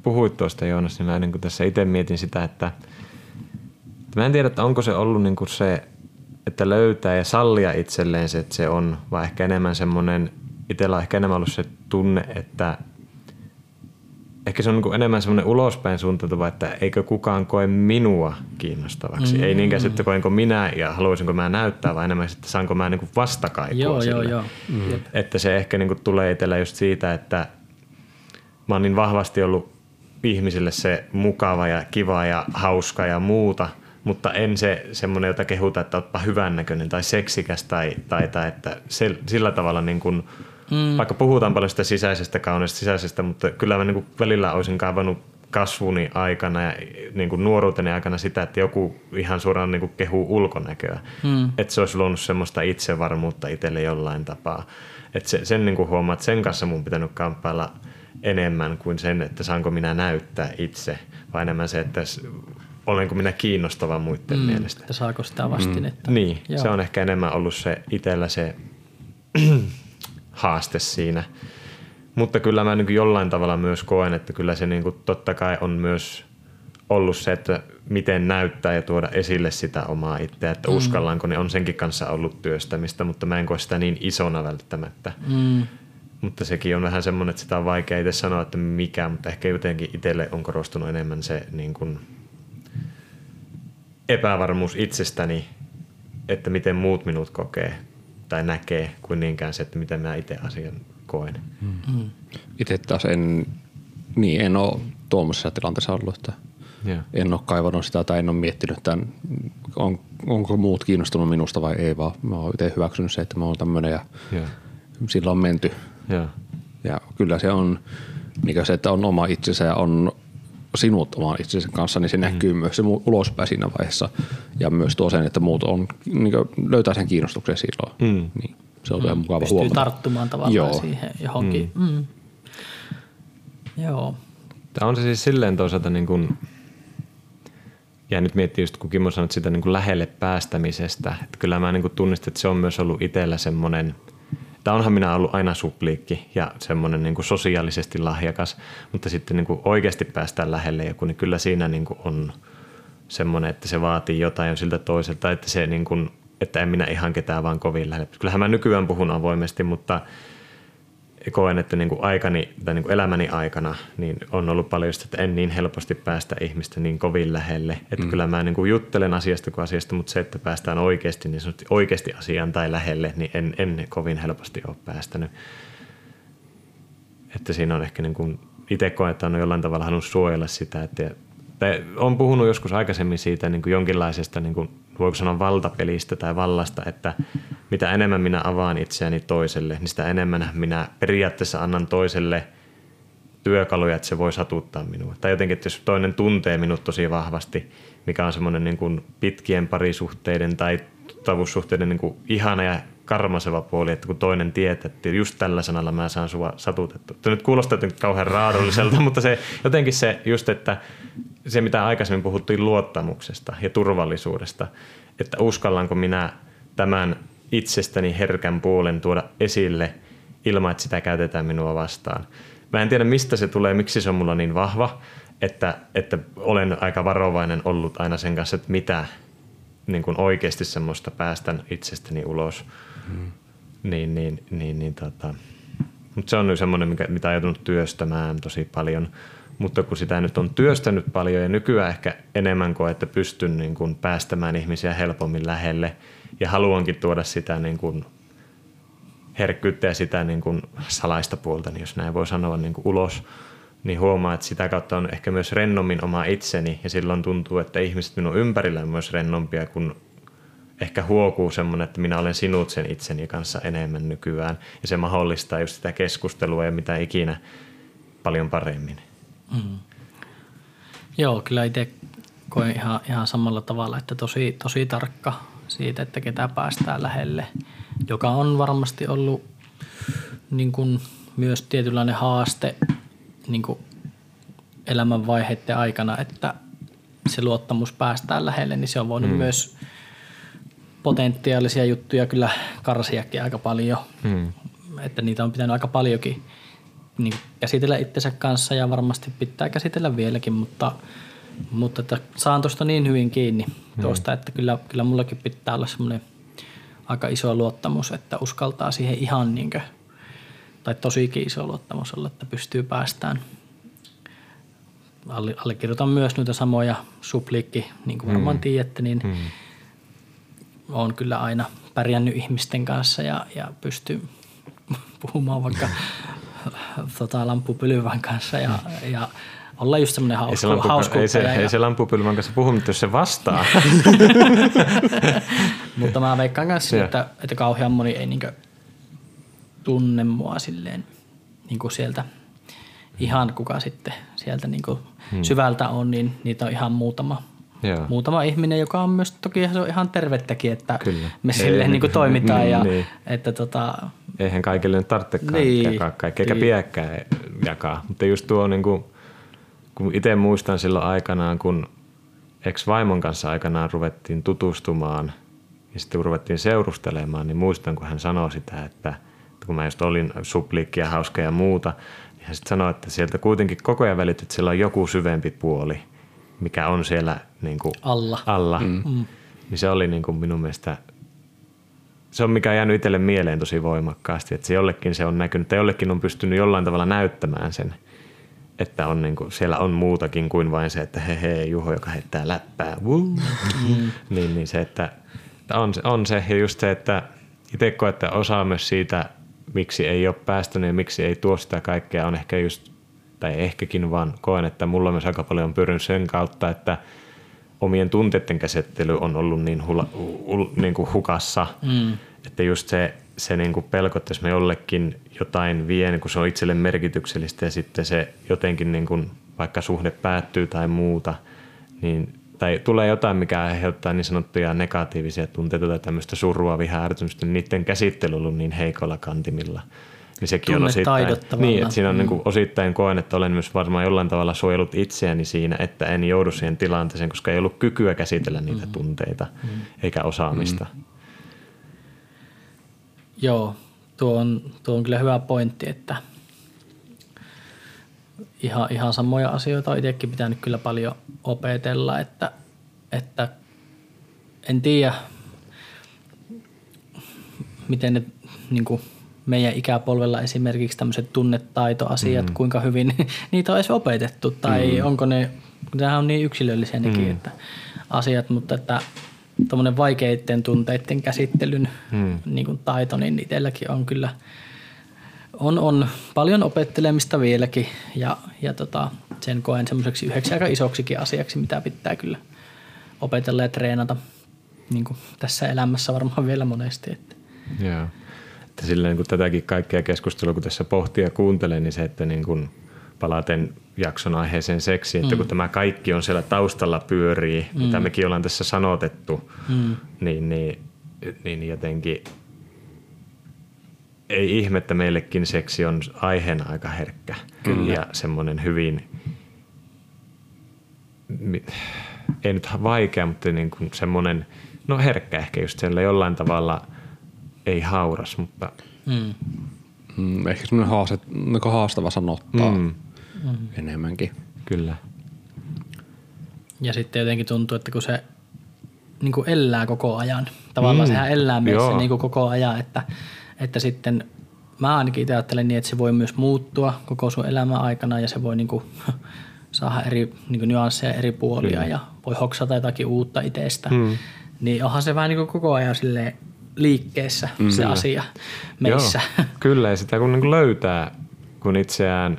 puhuit tuosta Joonas, niin mä niin kuin tässä itse mietin sitä, että, että mä en tiedä, että onko se ollut niin kuin se, että löytää ja sallia itselleen se, että se on, vai ehkä enemmän semmoinen, itsellä on ehkä enemmän ollut se tunne, että ehkä se on niin enemmän semmoinen ulospäin suuntautuva, että eikö kukaan koe minua kiinnostavaksi. Mm. Ei niinkään mm. sitten koenko minä ja haluaisinko mä näyttää, vaan enemmän sitten saanko mä niin vastakaikua joo, sille. Joo, joo. Mm. Että se ehkä niin tulee itsellä just siitä, että mä oon niin vahvasti ollut ihmisille se mukava ja kiva ja hauska ja muuta, mutta en se semmoinen, jota kehuta, että otpa hyvännäköinen tai seksikäs tai, tai, tai että se, sillä tavalla niin kuin – Mm. Vaikka puhutaan paljon sitä sisäisestä kauneista sisäisestä, mutta kyllä mä niin kuin välillä olisin kaivannut kasvuni aikana ja niin kuin nuoruuteni aikana sitä, että joku ihan suoraan niin kuin kehuu ulkonäköä. Mm. Että se olisi luonut semmoista itsevarmuutta itselle jollain tapaa. Että se, sen niin kuin huomaa, että sen kanssa mun pitänyt kamppailla enemmän kuin sen, että saanko minä näyttää itse, vaan enemmän se, että olenko minä kiinnostava muiden mm. mielestä. Että saako sitä vastinetta. Mm. Niin, Joo. se on ehkä enemmän ollut se itsellä se haaste siinä. Mutta kyllä mä niin jollain tavalla myös koen, että kyllä se niin kuin totta kai on myös ollut se, että miten näyttää ja tuoda esille sitä omaa itseä, että mm. uskallanko, ne on senkin kanssa ollut työstämistä, mutta mä en koe sitä niin isona välttämättä. Mm. Mutta sekin on vähän semmoinen, että sitä on vaikea itse sanoa, että mikä, mutta ehkä jotenkin itselle on korostunut enemmän se niin kuin epävarmuus itsestäni, että miten muut minut kokee tai näkee kuin niinkään se, että miten mä itse asian koen. Mm. Itse taas en, niin en ole tuommoisessa tilanteessa ollut, että yeah. en ole kaivannut sitä tai en ole miettinyt, että on, onko muut kiinnostunut minusta vai ei, vaan mä oon itse hyväksynyt se, että mä oon tämmöinen ja yeah. sillä on menty. Yeah. Ja kyllä se on niin se, että on oma itsensä ja on sinut oman itsensä kanssa, niin se mm. näkyy myös se ulospäin siinä vaiheessa. Ja myös tuo sen, että muut on, niin löytää sen kiinnostuksen silloin. Mm. Niin, se on mm. ihan mukava Pystyy huomata. tarttumaan tavallaan Joo. siihen johonkin. Mm. Mm. Joo. Tämä on se siis silleen toisaalta niin kuin, ja nyt miettii just kun Kimmo sanoi sitä niin kuin lähelle päästämisestä, että kyllä mä niin kuin tunnistin, että se on myös ollut itsellä semmoinen, Tai onhan minä ollut aina supliikki ja semmoinen niin kuin sosiaalisesti lahjakas, mutta sitten niin kuin oikeasti päästään lähelle joku, niin kyllä siinä niin kuin on semmoinen, että se vaatii jotain jo siltä toiselta, että se niin kuin, että en minä ihan ketään vaan kovin lähelle. Kyllähän mä nykyään puhun avoimesti, mutta – koen, että niin kuin aikani tai niin kuin elämäni aikana niin on ollut paljon sitä, että en niin helposti päästä ihmistä niin kovin lähelle. Että mm. kyllä mä niin kuin juttelen asiasta kuin asiasta, mutta se, että päästään oikeasti, niin oikeasti asiaan tai lähelle, niin en, en kovin helposti ole päästänyt. Että siinä on ehkä niin kuin, itse koen, että on jollain tavalla halunnut suojella sitä, että on puhunut joskus aikaisemmin siitä niin kuin jonkinlaisesta niin kuin voiko sanoa valtapelistä tai vallasta, että mitä enemmän minä avaan itseäni toiselle, niin sitä enemmän minä periaatteessa annan toiselle työkaluja, että se voi satuttaa minua. Tai jotenkin, että jos toinen tuntee minut tosi vahvasti, mikä on semmoinen niin kuin pitkien parisuhteiden tai tuttavuussuhteiden niin kuin ihana ja karmaseva puoli, että kun toinen tietää, että just tällä sanalla mä saan sua satutettu. Tämä nyt kuulostaa että kauhean raadolliselta, <laughs> mutta se jotenkin se just, että se mitä aikaisemmin puhuttiin luottamuksesta ja turvallisuudesta, että uskallanko minä tämän itsestäni herkän puolen tuoda esille ilman, että sitä käytetään minua vastaan. Mä en tiedä, mistä se tulee, miksi se on mulla niin vahva, että, että olen aika varovainen ollut aina sen kanssa, että mitä niin kuin oikeasti semmoista päästän itsestäni ulos. Mm. Niin, niin, niin, niin tota. Mutta se on semmoinen, mikä, mitä on joutunut työstämään tosi paljon. Mutta kun sitä nyt on työstänyt paljon ja nykyään ehkä enemmän kuin, että pystyn niin kuin päästämään ihmisiä helpommin lähelle ja haluankin tuoda sitä niin kuin herkkyyttä ja sitä niin kuin salaista puolta, niin jos näin voi sanoa niin kuin ulos, niin huomaa, että sitä kautta on ehkä myös rennommin oma itseni ja silloin tuntuu, että ihmiset minun ympärillä on myös rennompia, kun ehkä huokuu semmoinen, että minä olen sinut sen itseni kanssa enemmän nykyään ja se mahdollistaa just sitä keskustelua ja mitä ikinä paljon paremmin. Mm. Joo, kyllä itse koen ihan, ihan samalla tavalla, että tosi, tosi tarkka siitä, että ketä päästään lähelle, joka on varmasti ollut niin kuin myös tietynlainen haaste niin kuin elämänvaiheiden aikana, että se luottamus päästään lähelle, niin se on voinut mm. myös potentiaalisia juttuja kyllä karsiakin aika paljon. Mm. Että niitä on pitänyt aika paljonkin niin käsitellä itsensä kanssa ja varmasti pitää käsitellä vieläkin, mutta, mutta että saan tuosta niin hyvin kiinni mm. tuosta, että kyllä, kyllä mullakin pitää olla semmoinen aika iso luottamus, että uskaltaa siihen ihan niin kuin, tai tosikin iso luottamus olla, että pystyy päästään. Allekirjoitan myös noita samoja supliikki, niin kuin varmaan mm. tiedätte, niin mm. On kyllä aina pärjännyt ihmisten kanssa ja, ja pystyy puhumaan vaikka <laughs> tota, lampupylvän kanssa ja, ja olla just semmoinen hauska, ei se, lampu, ei se, ja, ei se kanssa puhu, mutta jos se vastaa. <laughs> mutta mä veikkaan kanssa, että, että kauhean moni ei niinkö tunne mua silleen niin kuin sieltä ihan kuka sitten sieltä niin kuin hmm. syvältä on, niin niitä on ihan muutama Joo. muutama ihminen, joka on myös, toki se on ihan tervettäkin, että Kyllä. me silleen niin kuin toimitaan. ja, <laughs> niin. että tota, Eihän kaikille nyt tarvitsekaan niin, jakaa kaikkea, eikä niin. pidäkään jakaa. Mutta just tuo, niin kuin, kun itse muistan silloin aikanaan, kun ex-vaimon kanssa aikanaan ruvettiin tutustumaan ja sitten kun ruvettiin seurustelemaan, niin muistan, kun hän sanoi sitä, että kun mä just olin supliikki ja hauska ja muuta, niin hän sitten sanoi, että sieltä kuitenkin koko ajan välityt, että siellä on joku syvempi puoli – mikä on siellä niin kuin alla. alla. Mm. mm. Niin se oli niin kuin minun mielestä, se on mikä on jäänyt itselle mieleen tosi voimakkaasti, että se jollekin se on näkynyt, tai jollekin on pystynyt jollain tavalla näyttämään sen, että on niin kuin, siellä on muutakin kuin vain se, että he he, Juho, joka heittää läppää, mm. niin, niin se, että on, on se, ja just se, että itse koen, että osaa myös siitä, miksi ei ole päästänyt ja miksi ei tuo sitä kaikkea, on ehkä just tai ehkäkin, vaan koen, että mulla myös aika paljon on pyörinyt sen kautta, että omien tunteiden käsittely on ollut niin, hula, hu, niin kuin hukassa, mm. että just se, se niin kuin pelko, että jos me jollekin jotain vie, niin kun se on itselle merkityksellistä ja sitten se jotenkin niin kuin, vaikka suhde päättyy tai muuta, niin tai tulee jotain, mikä aiheuttaa niin sanottuja negatiivisia tunteita tai tämmöistä surua, vihaa, ärtymystä, niin niiden käsittely on ollut niin heikolla kantimilla – niin sekin on osittain, niin, että siinä on niin mm. niin kuin osittain koen, että olen myös varmaan jollain tavalla suojellut itseäni siinä, että en joudu siihen tilanteeseen, koska ei ollut kykyä käsitellä niitä mm. tunteita mm. eikä osaamista. Mm. Joo, tuo on, tuo on kyllä hyvä pointti, että ihan, ihan samoja asioita on itsekin pitänyt kyllä paljon opetella, että, että en tiedä, miten ne niin kuin meidän ikäpolvella esimerkiksi tämmöiset tunnetaitoasiat, mm. kuinka hyvin <laughs> niitä on edes opetettu, tai mm. onko ne, nehän on niin yksilöllisiä nekin, mm. että asiat, mutta että tuommoinen vaikeiden tunteiden käsittelyn mm. niin kuin taito, niin itselläkin on kyllä, on, on paljon opettelemista vieläkin, ja, ja tota, sen koen semmoiseksi yhdeksi aika isoksikin asiaksi, mitä pitää kyllä opetella ja treenata niin kuin tässä elämässä varmaan vielä monesti. Että. Joo. Että silleen, kun tätäkin kaikkea keskustelua, kun tässä pohtii ja kuuntelee, niin se, että niin kuin palaten jakson aiheeseen seksi, että mm. kun tämä kaikki on siellä taustalla pyörii, mm. mitä mekin ollaan tässä sanotettu, mm. niin, niin, niin jotenkin ei ihme, että meillekin seksi on aiheena aika herkkä Kyllä. ja semmoinen hyvin, ei nyt vaikea, mutta niin kuin semmoinen, no herkkä ehkä just siellä jollain tavalla – ei hauras, mutta... Mm. Mm, ehkä semmoinen haaste, niin haastava sanottaa mm. enemmänkin. Kyllä. Ja sitten jotenkin tuntuu, että kun se niin kuin elää koko ajan, tavallaan mm. sehän elää myös se niin kuin koko ajan, että, että sitten mä ainakin itse ajattelen niin, että se voi myös muuttua koko sun elämän aikana ja se voi niin kuin, <laughs> saada eri niin kuin nyansseja eri puolia Kyllä. ja voi hoksata jotakin uutta itsestä. Mm. Niin onhan se vähän niin kuin koko ajan silleen liikkeessä mm, se kyllä. asia meissä. Joo, kyllä, ja sitä kun niin löytää, kun itseään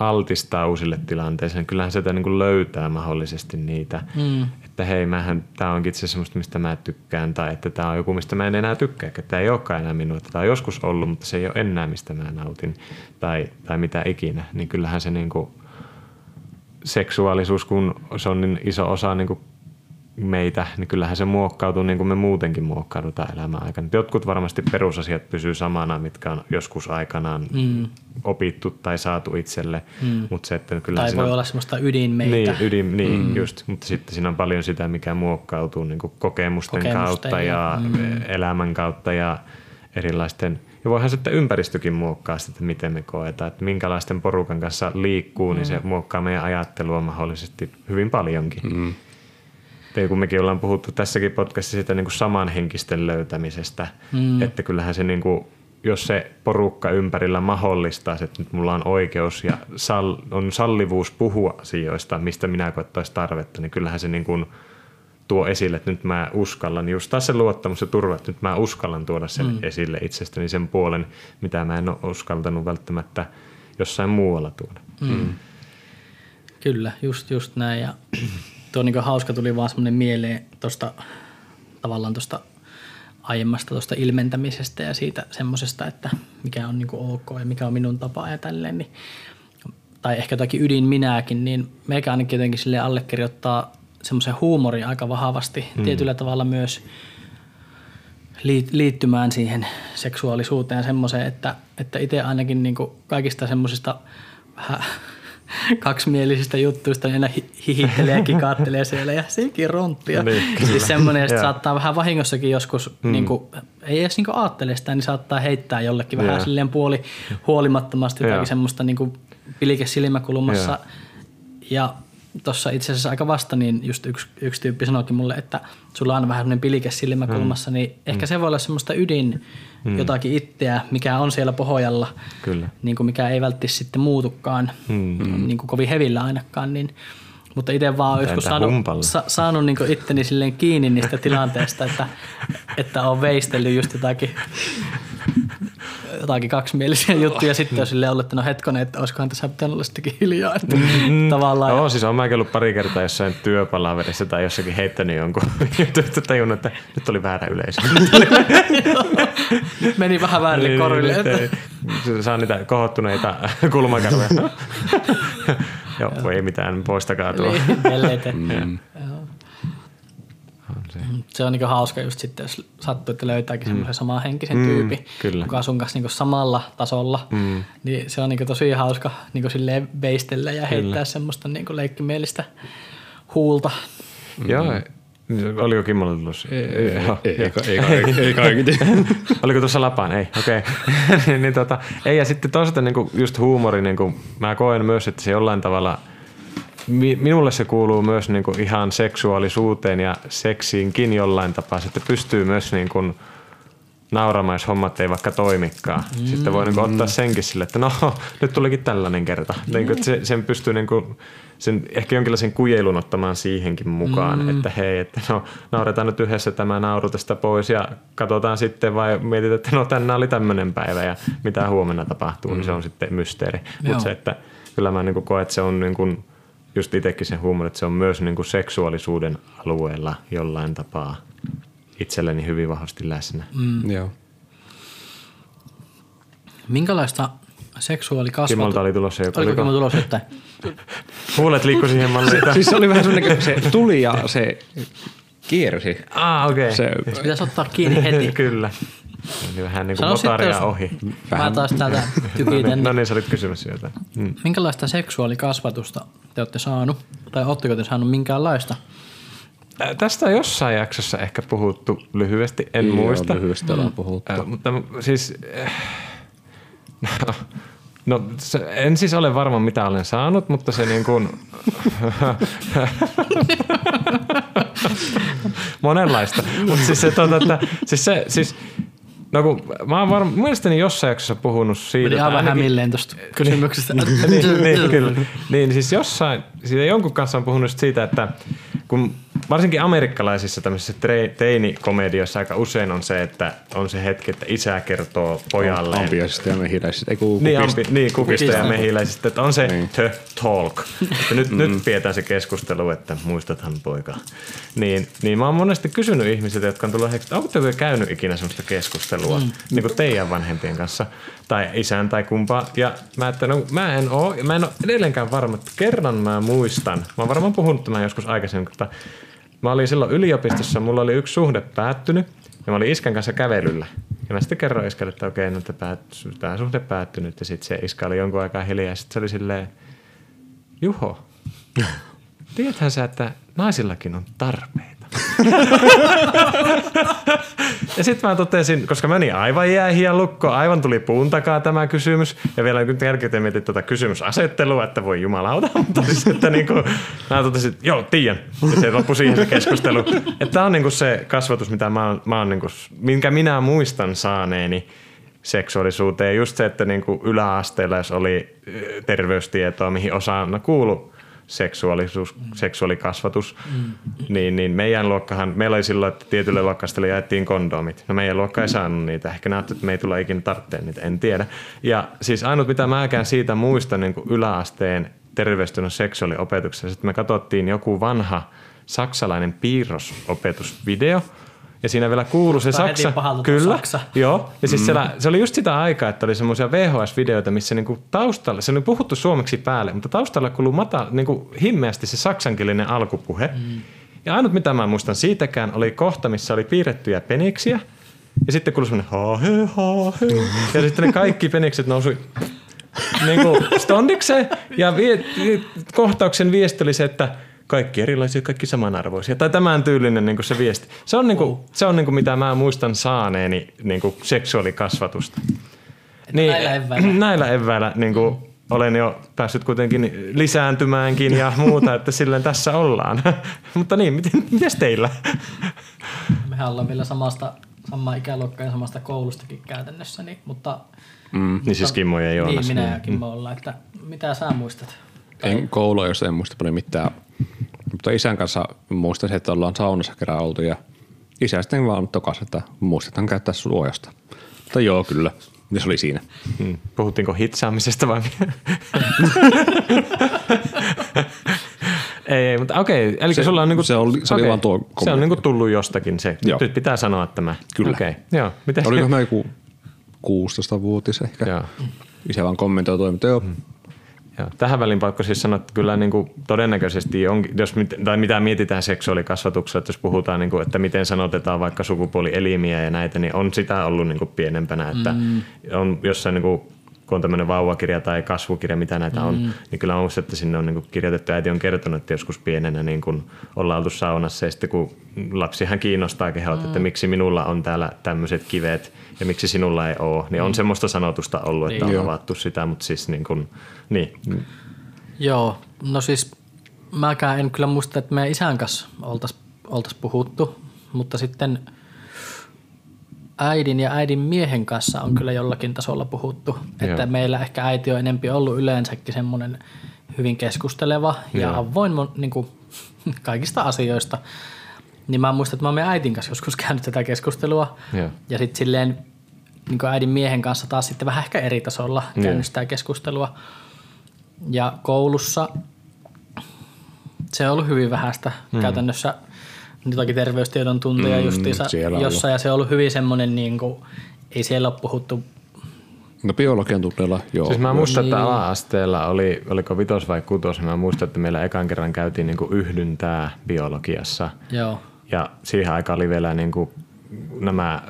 altistaa uusille tilanteille, niin kyllähän sitä niin löytää mahdollisesti niitä. Mm. Että hei, mähän, tämä onkin itse semmoista, mistä mä tykkään, tai että tämä on joku, mistä mä en enää tykkää, että tämä ei olekaan enää minua, että tämä on joskus ollut, mutta se ei ole enää, mistä mä nautin, tai, tai mitä ikinä. Niin kyllähän se niin kuin, seksuaalisuus, kun se on niin iso osa niin kuin meitä, niin kyllähän se muokkautuu niin kuin me muutenkin muokkaudutaan elämän aikana. Jotkut varmasti perusasiat pysyy samana, mitkä on joskus aikanaan mm. opittu tai saatu itselle. Mm. Mut se, että kyllä tai voi on, olla semmoista ydinmeitä. Niin, ydin, niin mm. just, mutta sitten siinä on paljon sitä, mikä muokkautuu niin kuin kokemusten, kokemusten kautta ja, ja mm. elämän kautta ja erilaisten – ja voihan sitten ympäristökin muokkaa sitä, miten me koetaan, että minkälaisten porukan kanssa liikkuu, mm. niin se muokkaa meidän ajattelua mahdollisesti hyvin paljonkin. Mm. Ja kun mekin ollaan puhuttu tässäkin podcastissa sitä niin kuin samanhenkisten löytämisestä, mm. että kyllähän se niin kuin, jos se porukka ympärillä mahdollistaa, että nyt mulla on oikeus ja sal, on sallivuus puhua asioista, mistä minä koettaisiin tarvetta, niin kyllähän se niin kuin tuo esille, että nyt mä uskallan, just taas se luottamus ja turva, että nyt mä uskallan tuoda sen mm. esille itsestäni sen puolen, mitä mä en ole uskaltanut välttämättä jossain muualla tuoda. Mm. Mm. Kyllä, just, just näin. Ja tuo niin hauska tuli vaan semmoinen mieleen tuosta tavallaan tuosta aiemmasta tuosta ilmentämisestä ja siitä semmoisesta, että mikä on niin ok ja mikä on minun tapa ja tälleen, niin, tai ehkä jotakin ydin minäkin, niin meikä ainakin jotenkin sille allekirjoittaa semmoisen huumorin aika vahvasti mm. tietyllä tavalla myös liittymään siihen seksuaalisuuteen semmoiseen, että, että itse ainakin niin kaikista semmoisista vähän kaksimielisistä juttuista, niin aina hihittelee ja <laughs> kikaattelee siellä ja sekin ronttia. Niin, siis semmoinen, että saattaa vähän vahingossakin joskus, mm. niin kuin, ei edes niin ajattele sitä, niin saattaa heittää jollekin yeah. vähän silleen puoli huolimattomasti jotakin yeah. semmoista niin pilike silmäkulmassa. Yeah. Ja tuossa itse asiassa aika vasta, niin just yksi, yksi tyyppi sanoikin mulle, että sulla on vähän semmoinen pilike silmäkulmassa, mm. niin ehkä mm. se voi olla semmoista ydin mm. jotakin itseä, mikä on siellä pohjalla, Kyllä. Niin kuin mikä ei välttämättä sitten muutukaan mm. niin kuin kovin hevillä ainakaan, niin mutta itse vaan olen joskus saanut, sa, saanut niin itteni silleen kiinni niistä tilanteista, että, että on veistellyt just jotakin jotakin kaksimielisiä juttuja ja sitten on silleen ollut, että no hetkonen, että olisikohan tässä pitänyt olla sittenkin hiljaa. Että mm, <laughs> tavallaan. No, siis on mäkin ollut pari kertaa jossain työpalaverissa tai jossakin heittänyt jonkun <laughs> juttu, että tajunnut, että nyt oli väärä yleisö. <laughs> Meni vähän väärille niin, korville. Että. Saa niitä kohottuneita kulmakarvoja. Joo, ei mitään, poistakaa tuo. Niin, se. Mm, se on niin hauska just sitten, jos sattuu, että löytääkin mm. semmoisen saman henkisen mm, tyypin, kyllä. joka on sun kanssa niin samalla tasolla, mm. niin se on niin tosi hauska niin silleen veistellä ja heittää kyllä. semmoista niin leikkimielistä huulta. Mm. Joo, Oliko Kimmolla tulossa? Ei, ei, ei, ei, ei, ei kaikki. Oliko tuossa lapaan? Ei, okei. Okay. niin, tota, ei, ja sitten toisaalta niin kuin just huumori, niin kuin, mä koen myös, että se jollain tavalla, minulle se kuuluu myös niin kuin ihan seksuaalisuuteen ja seksiinkin jollain tapaa. Sitten pystyy myös niin kuin, nauramaan, jos hommat ei vaikka toimikaan. Mm. Sitten voi niin kuin, ottaa senkin sille, että no, <laughs> nyt tulikin tällainen kerta. Mm. Niin kuin, että se, sen pystyy niin kuin, sen ehkä jonkinlaisen kujelun ottamaan siihenkin mukaan, mm. että hei, että no nauretaan nyt yhdessä tämä nauru tästä pois ja katsotaan sitten vai mietitään, että no tänään oli tämmöinen päivä ja mitä huomenna tapahtuu, mm. niin se on sitten mysteeri. Mutta se, että kyllä mä niin koen, että se on niin kuin, just itsekin se huumori, että se on myös niin kuin seksuaalisuuden alueella jollain tapaa itselleni hyvin vahvasti läsnä. Mm. Joo. Minkälaista seksuaalikasvatus... Kimolta oli tulossa joku. Oliko Kimmo tulossa, että... <laughs> Huulet liikkui siihen malliin. Se, siis se oli vähän semmoinen, se tuli ja se kiersi. Ah, okei. Okay. Se, pitäisi ottaa kiinni heti. <laughs> Kyllä. Vähän niin kuin motaria ohi. Vähän. Mä taas täältä tykitän. no, niin, no niin, sä olit kysymässä jotain. Hmm. Minkälaista seksuaalikasvatusta te olette saanut? Tai oletteko te saanut minkäänlaista? Tästä on jossain jaksossa ehkä puhuttu lyhyesti, en Joo, muista. lyhyesti ollaan puhuttu. Äh, mutta siis... Äh, <laughs> No se, en siis ole varma mitä olen saanut, mutta se niin kuin... <laughs> Monenlaista. Mutta siis se, tuota, että, siis se, siis, No kun mä oon varma, mielestäni jossain jaksossa puhunut siitä. Meni aivan hämilleen tuosta kysymyksestä. niin, <laughs> niin, niin, kyllä. Niin siis jossain, siitä jonkun kanssa on puhunut siitä, että kun varsinkin amerikkalaisissa tämmöisissä teinikomedioissa aika usein on se, että on se hetki, että isä kertoo pojalle. Ampiaisista ja mehiläisistä. Ei, kukista. niin, ampi, niin, kukista, ja mehiläisistä. Että on se niin. the talk. Että nyt, mm. nyt pidetään se keskustelu, että muistathan poika. Niin, niin mä oon monesti kysynyt ihmisiltä, jotka on tullut että onko te käynyt ikinä semmoista keskustelua mm. niin kuin teidän vanhempien kanssa tai isän tai kumpaa. Ja mä, että no, mä en oo, mä en oo edelleenkään varma, että kerran mä muistan. Mä oon varmaan puhunut tämän joskus aikaisemmin, mutta Mä olin silloin yliopistossa, mulla oli yksi suhde päättynyt ja mä olin iskän kanssa kävelyllä. Ja mä sitten kerroin iskälle, että okei, no, tämä suhde päättynyt ja sitten se iskä oli jonkun aikaa hiljaa ja sitten se oli silleen, Juho, <laughs> tiedäthän sä, että naisillakin on tarpeita. <laughs> ja sitten mä totesin, koska meni aivan jäähiä lukko, aivan tuli puun takaa tämä kysymys. Ja vielä nyt jälkeen mietin tuota kysymysasettelua, että voi jumalauta, <laughs> mutta siis, että niin kuin, mä totesin, että joo, tiedän. Ja se loppui siihen se keskustelu. Että tämä on niin kuin se kasvatus, mitä mä oon, mä oon niin kuin, minkä minä muistan saaneeni seksuaalisuuteen. Just se, että niin kuin yläasteella, jos oli terveystietoa, mihin osaan kuulu seksuaalisuus, mm. seksuaalikasvatus, mm. niin, niin meidän luokkahan, meillä oli silloin, että tietylle luokkastelle jaettiin kondomit. No meidän luokka ei saanut niitä. Ehkä näyttää, että me ei tule ikinä tarvitsemaan niitä, en tiedä. Ja siis ainut, mitä mäkään siitä muistan niin kuin yläasteen terveystynä seksuaaliopetuksessa, että me katsottiin joku vanha saksalainen piirrosopetusvideo – ja siinä vielä kuulu se Saksa. Kyllä, Saksa. joo. Ja siis mm. siellä, se oli just sitä aikaa, että oli semmoisia VHS-videoita, missä niinku taustalla, se oli puhuttu suomeksi päälle, mutta taustalla kuuluu mata, niinku himmeästi se saksankielinen alkupuhe. Mm. Ja ainut mitä mä muistan siitäkään oli kohta, missä oli piirrettyjä peniksiä. Ja sitten kuului semmoinen ha he, ha he. Ja sitten ne kaikki penikset nousui niin kuin stondikseen. Ja vie, kohtauksen viesti oli se, että – kaikki erilaisia, kaikki samanarvoisia. Tai tämän tyylinen niin kuin se viesti. Se on, niin kuin, se on niin kuin, mitä mä muistan saaneeni niin kuin seksuaalikasvatusta. niin, näillä eväillä. <clears throat> Näillä eväillä niin kuin, olen jo päässyt kuitenkin lisääntymäänkin ja muuta, että silleen tässä ollaan. <laughs> Mutta niin, miten, mites teillä? <laughs> Mehän ollaan vielä samasta, samaa ikäluokkaa ja samasta koulustakin käytännössä, niin, mutta... Mm, niin siis Kimmo ja Joonas. Niin, minä ja Kimmo mm. ollaan, että mitä sä muistat? En koulua, jos en muista paljon mitään mutta isän kanssa muistan että ollaan saunassa kerran oltu ja isä sitten vaan tokas, että muistetaan käyttää suojasta. Mutta joo, kyllä. Ja se oli siinä. Hmm. Puhuttiinko hitsaamisesta vai <laughs> ei, ei, mutta okei. Eli se, sulla on niinku, se, oli, se okay. oli vaan tuo Se on niinku tullut jostakin se. Joo. Nyt pitää sanoa tämä. Kyllä. Okay. Joo. Miten? Oliko mä joku 16-vuotis ehkä. Joo. Isä vaan kommentoi toimintaa. Joo, hmm. Joo. Tähän väliin pakko siis sanoa, että kyllä niin kuin todennäköisesti, on, jos, tai mitä mietitään seksuaalikasvatuksessa, että jos puhutaan, niin kuin, että miten sanotetaan vaikka sukupuolielimiä ja näitä, niin on sitä ollut niin kuin pienempänä, että mm. on jossain niin kuin kun on tämmöinen vauvakirja tai kasvukirja, mitä näitä mm. on, niin kyllä muistan, että sinne on niin kuin kirjoitettu. Äiti on kertonut, että joskus pienenä niin kun ollaan oltu saunassa ja sitten kun lapsihan kiinnostaa kehot, mm. että miksi minulla on täällä tämmöiset kivet ja miksi sinulla ei ole, niin on mm. semmoista sanotusta ollut, että niin. on avattu sitä, mutta siis niin kuin, niin. Joo, no siis mäkään en kyllä muista, että meidän isän kanssa oltaisiin oltais puhuttu, mutta sitten äidin ja äidin miehen kanssa on kyllä jollakin tasolla puhuttu. Joo. Että meillä ehkä äiti on enempi ollut yleensäkin semmoinen hyvin keskusteleva ja Joo. avoin niin kuin, <laughs> kaikista asioista. Niin mä muistan, että mä oon äitin kanssa joskus <laughs> käynyt tätä keskustelua. Joo. Ja sitten silleen niin äidin miehen kanssa taas sitten vähän ehkä eri tasolla käynyt sitä keskustelua. Ja koulussa se on ollut hyvin vähäistä mm. käytännössä jotakin terveystiedon tunteja mm, justiinsa jossa ja se on ollut hyvin semmoinen, niin kuin, ei siellä ole puhuttu No biologian tunteella, joo. Siis mä muistan, niin. että ala-asteella oli, oliko vitos vai kutos, mä muistan, että meillä ekan kerran käytiin niin kuin yhdyntää biologiassa. Joo. Ja siihen aikaan oli vielä niin kuin nämä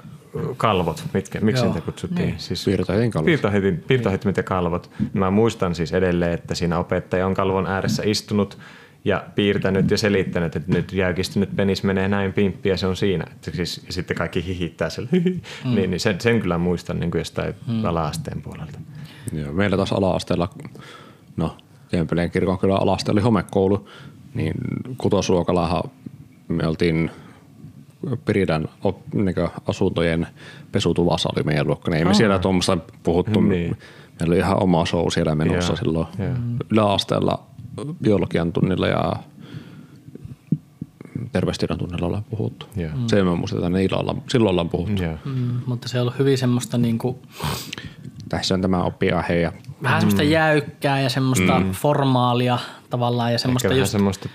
kalvot, mitkä, miksi niitä kutsuttiin? Niin. Siis piirtohetin kalvot. Piirtohetin, piirtohetimet ja kalvot. Mä muistan siis edelleen, että siinä opettaja on kalvon ääressä istunut ja piirtänyt ja selittänyt, että nyt jäykistynyt penis menee näin pimppi ja se on siinä. Että siis, ja sitten kaikki hihittää sille. <laughs> Mm. niin, niin sen, sen, kyllä muistan niin kuin jostain mm. ala-asteen puolelta. Joo, meillä taas ala-asteella, no Jempeleen kirkon kyllä ala oli homekoulu, niin kutosluokallahan me oltiin Piridän niin asuntojen pesutuvassa oli meidän luokka. Niin ei me siellä tuommoista puhuttu. Niin. Meillä oli ihan oma show siellä menossa yeah. silloin. Yeah. Yläasteella biologian tunnilla ja terveystiedon tunnilla ollaan puhuttu. Yeah. Mm. Se mä muistan, että niillä ollaan, silloin ollaan puhuttu. Yeah. Mm, mutta se on ollut hyvin semmoista niin kuin, Tässä on tämä oppiaihe. Ja, vähän semmoista mm. jäykkää ja semmoista mm. formaalia tavallaan. Ja semmoista Ehkä just, semmoista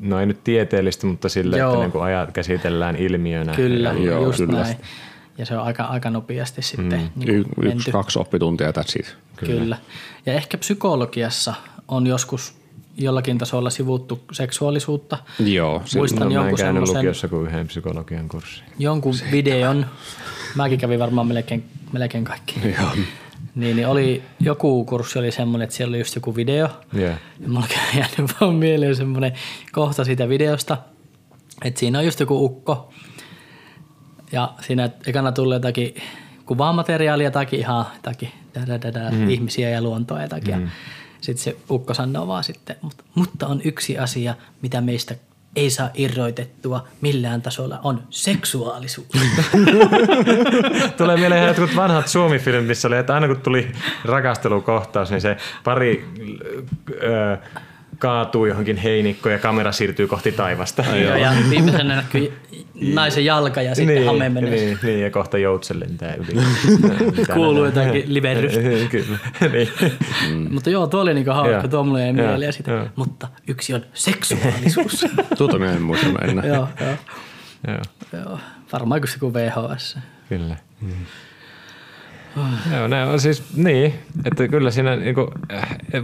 no ei nyt tieteellistä, mutta sille, Joo. että niin kuin ajat käsitellään ilmiönä. Kyllä, ja, joo, just kyllä. näin. Ja se on aika, aika nopeasti sitten mm. niin y- Yksi, kaksi oppituntia that's Kyllä. kyllä. Ja ehkä psykologiassa on joskus jollakin tasolla sivuttu seksuaalisuutta. Joo. Muistan no, jonkun mä en lukiossa kuin yhden psykologian kurssin. Jonkun Siitä. videon. Mäkin kävin varmaan melkein, melkein kaikki. Joo. Niin, niin oli, joku kurssi oli semmoinen, että siellä oli just joku video. Yeah. Ja mulla on jäänyt <laughs> vaan mieleen semmoinen kohta siitä videosta, että siinä on just joku ukko. Ja siinä ekana tulee jotakin kuvamateriaalia, jotakin ihan jotakin, mm. ihmisiä ja luontoa jotakin. Mm. Sitten se ukko sanoo vaan sitten, mutta, mutta on yksi asia, mitä meistä ei saa irroitettua millään tasolla, on seksuaalisuus. <laughs> Tulee mieleen jotkut vanhat Suomi-filmit, missä oli, että aina kun tuli rakastelukohtaus, niin se pari... Öö, kaatuu johonkin heinikkoon ja kamera siirtyy kohti taivasta. Joo, ja viimeisenä näkyy naisen jalka ja sitten niin, hame menee. Niin, niin, ja kohta joutsen lentää yli. <laughs> Kuuluu jotakin liverrystä. <laughs> Kyllä. <laughs> niin. mm. Mutta joo, tuo oli niinku hauska, tuo mulle jäi mieleen. Sitä. Mutta yksi on seksuaalisuus. Tuota minä en muista enää. joo, joo. joo. joo. Varmaan kuin se kuin VHS. Kyllä. Mm. Joo, ne on siis niin, että kyllä siinä niinku,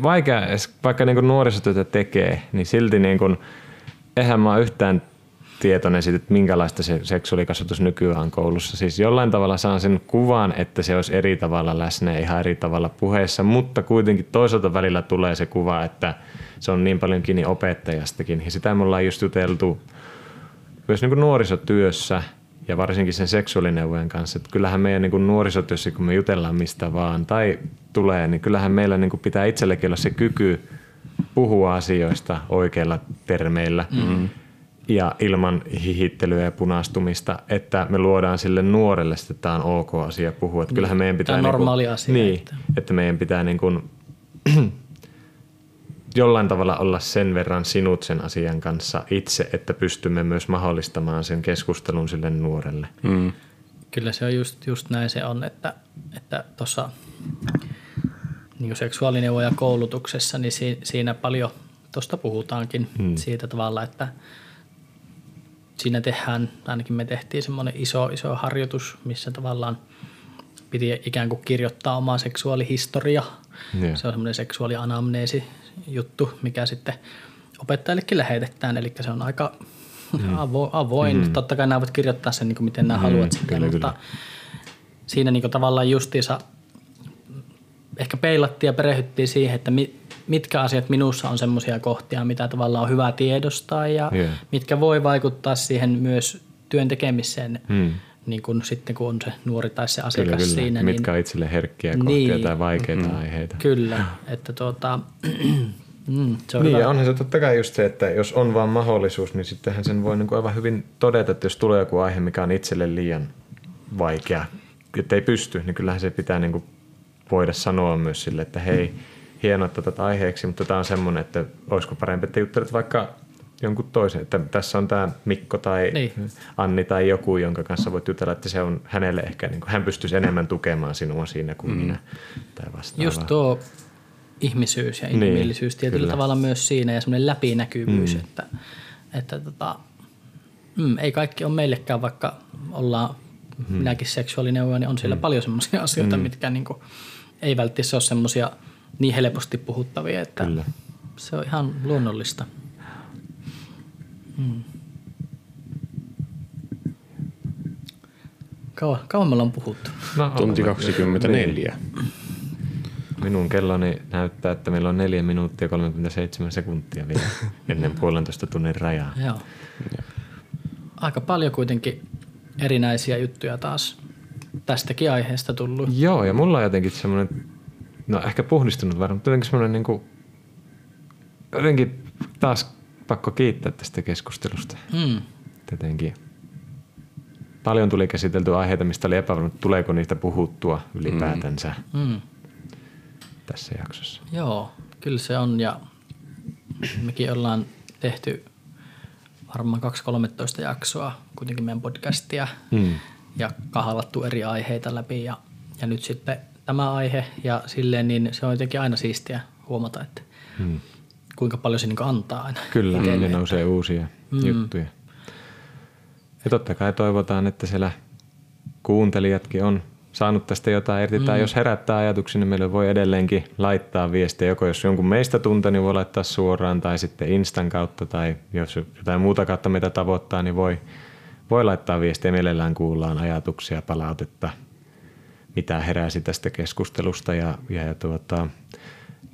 vaikea, vaikka niinku nuorisotyötä tekee, niin silti niinku, eihän mä yhtään tietoinen siitä, että minkälaista se seksuaalikasvatus nykyään koulussa. Siis jollain tavalla saan sen kuvan, että se olisi eri tavalla läsnä ja ihan eri tavalla puheessa, mutta kuitenkin toisaalta välillä tulee se kuva, että se on niin paljon kiinni opettajastakin. Ja sitä me ollaan just juteltu myös niin kuin nuorisotyössä – ja varsinkin sen seksuaalineuvojen kanssa. Että kyllähän meidän niin kuin nuorisotyössä, kun me jutellaan mistä vaan tai tulee, niin kyllähän meillä niin kuin pitää itsellekin olla se kyky puhua asioista oikeilla termeillä mm. ja ilman hihittelyä ja punastumista, että me luodaan sille nuorelle, että tämä on ok asia puhua. Että kyllähän meidän pitää... Tämä on normaali niin kuin, asia. Niin, että. että meidän pitää niin kuin, jollain tavalla olla sen verran sinut sen asian kanssa itse, että pystymme myös mahdollistamaan sen keskustelun sille nuorelle. Mm. Kyllä se on just, just näin se on, että tuossa että niin seksuaalineuvoja koulutuksessa, niin si, siinä paljon tuosta puhutaankin mm. siitä tavalla, että siinä tehdään, ainakin me tehtiin semmoinen iso, iso harjoitus, missä tavallaan piti ikään kuin kirjoittaa omaa seksuaalihistoria. Yeah. Se on semmoinen seksuaalianamneesi juttu, mikä sitten opettajillekin lähetetään, eli se on aika mm. <laughs> avo, avoin. Mm. Totta kai nämä voit kirjoittaa sen, niin kuin miten nämä mm, haluat sitten, kyllä, mutta kyllä. siinä niin kuin tavallaan justiinsa ehkä peilattiin ja perehdyttiin siihen, että mi, mitkä asiat minussa on semmoisia kohtia, mitä tavallaan on hyvä tiedostaa ja Joo. mitkä voi vaikuttaa siihen myös työn tekemiseen, Hmm. Niin kun sitten kun on se nuori tai se Kyllä, asiakas kyllä. siinä. Mitkä on itselle herkkiä kohtia Niin. tai vaikeita aiheita. Kyllä, että tuota, <clears throat> mm, se on Niin, hyvä. ja onhan se totta kai just se, että jos on vaan mahdollisuus, niin sittenhän sen voi niin kuin aivan hyvin todeta, että jos tulee joku aihe, mikä on itselle liian vaikea, että ei pysty, niin kyllähän se pitää niin kuin voida sanoa myös sille, että hei, hienoa, että otat aiheeksi, mutta tämä on semmoinen, että olisiko parempi, että juttelet vaikka jonkun toisen, että tässä on tämä Mikko tai Niin. Anni tai joku, jonka kanssa voit jutella, että se on hänelle ehkä, niin kuin, hän pystyisi enemmän tukemaan sinua siinä kuin mm. minä tai vastaavaa. Just tuo ihmisyys ja Niin, inhimillisyys tietyllä kyllä. tavalla myös siinä ja semmoinen läpinäkyvyys, mm. että, että tota, mm, ei kaikki ole meillekään, vaikka ollaan mm. minäkin seksuaalineuvoja, niin on siellä mm. paljon semmoisia asioita, mm. mitkä niinku, ei välttämättä ole semmoisia niin helposti puhuttavia, että Kyllä. se on ihan luonnollista. Mm. Kauan, kauan me ollaan puhuttu. No, Tunti olemme- 24. Minun kelloni näyttää, että meillä on 4 minuuttia 37 sekuntia vielä <laughs> ennen puolentoista tunnin rajaa. Joo. Aika paljon kuitenkin erinäisiä juttuja taas tästäkin aiheesta tullut. Joo, ja mulla on jotenkin semmoinen, no ehkä puhdistunut varmaan, mutta jotenkin semmoinen niin kuin, jotenkin taas pakko kiittää tästä keskustelusta. Mm. Jotenkin paljon tuli käsiteltyä aiheita, mistä oli epävarma, tuleeko niistä puhuttua ylipäätänsä Mm. tässä jaksossa. Joo, kyllä se on ja mekin ollaan tehty varmaan 2-13 jaksoa kuitenkin meidän podcastia Mm. ja kahalattu eri aiheita läpi ja, ja nyt sitten tämä aihe ja silleen niin se on jotenkin aina siistiä huomata, että Mm. Kuinka paljon se niin antaa aina. Kyllä, itselle. ja nousee uusia mm. juttuja. Ja totta kai toivotaan, että siellä kuuntelijatkin on saanut tästä jotain irti, mm. tai jos herättää ajatuksia, niin meille voi edelleenkin laittaa viestiä, joko jos jonkun meistä tuntee, niin voi laittaa suoraan, tai sitten Instan kautta, tai jos jotain muuta kautta meitä tavoittaa, niin voi, voi laittaa viestiä, mielellään kuullaan ajatuksia, palautetta, mitä heräsi tästä keskustelusta, ja, ja, ja tuota,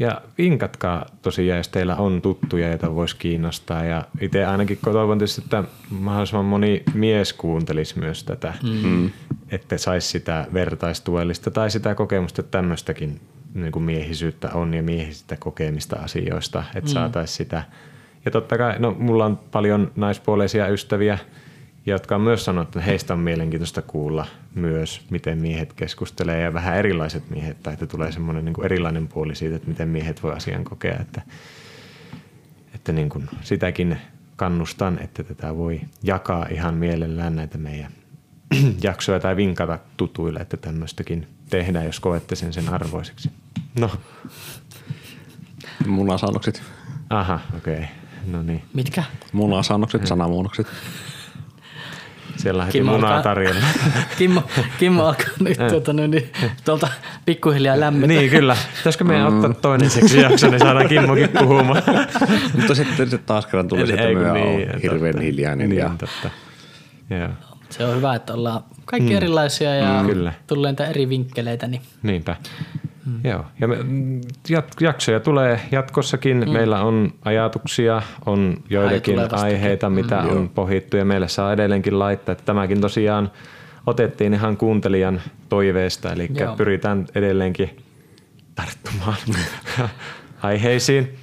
ja vinkatkaa tosiaan, jos teillä on tuttuja, joita voisi kiinnostaa. Ja itse ainakin toivon tietysti, että mahdollisimman moni mies kuuntelisi myös tätä, mm. että saisi sitä vertaistuellista tai sitä kokemusta, että tämmöistäkin niin kuin miehisyyttä on ja miehisistä kokemista asioista, että mm. saataisiin sitä. Ja totta kai, no mulla on paljon naispuoleisia ystäviä, jotka on myös sanonut, että heistä on mielenkiintoista kuulla myös, miten miehet keskustelee ja vähän erilaiset miehet, tai että tulee semmoinen niin erilainen puoli siitä, että miten miehet voi asian kokea, että, että niin kuin sitäkin kannustan, että tätä voi jakaa ihan mielellään näitä meidän <clears throat> jaksoja tai vinkata tutuille, että tämmöistäkin tehdään, jos koette sen sen arvoiseksi. No, Munasannokset. aha, okei. Okay. No niin. Mitkä? Munasannokset, sanamuunnokset. Siellä on heti Kimmo munaa tarjolla. <laughs> Kimmo, Kimmo alkaa nyt tuota, no, niin, tuolta pikkuhiljaa lämmetä. niin, kyllä. Pitäisikö meidän ottaa toinen seksi jakso, niin saadaan Kimmokin puhumaan. <laughs> Mutta sitten se taas kerran tuli se, että Ei, kun myö niin, on hirveän totta. hiljainen. Niin, Ja totta. Joo. Se on hyvä, että ollaan kaikki erilaisia ja Mm, tulee eri vinkkeleitä. Niin Niinpä. Mm. Joo. Ja me, jat, jaksoja tulee jatkossakin. Mm. Meillä on ajatuksia, on joitakin tulevastakin. aiheita, mitä mm, on pohittu ja meille saa edelleenkin laittaa. Että tämäkin tosiaan otettiin ihan kuuntelijan toiveesta, eli Joo. pyritään edelleenkin tarttumaan <laughs> aiheisiin.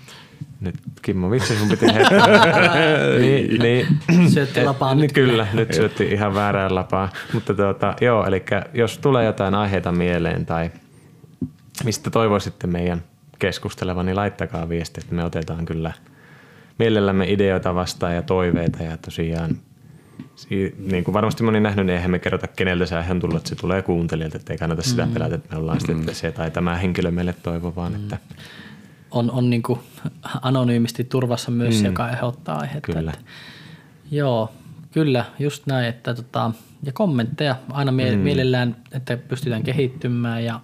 Nyt Kimmo, vitsi sun piti <laughs> heittää. niin, niin, Syötti lapaa nyt. Kyllä, nyt syötti ihan väärää lapaa. Mutta tuota, joo, eli jos tulee jotain aiheita mieleen tai mistä toivoisitte meidän keskustelevan, niin laittakaa viesti, että me otetaan kyllä mielellämme ideoita vastaan ja toiveita ja tosiaan si- niin kuin varmasti moni nähnyt, niin eihän me kerrota keneltä se aihe on tullut, että se tulee kuuntelijalta, että ei kannata sitä Mm. pelätä, että me ollaan sitten että se tai tämä henkilö meille toivo, vaan että on, on niin kuin anonyymisti turvassa myös, mm. joka ehdottaa aihetta. Kyllä. Että, joo, kyllä, just näin. Että, tota, ja kommentteja aina mie- mm. mielellään, että pystytään kehittymään ja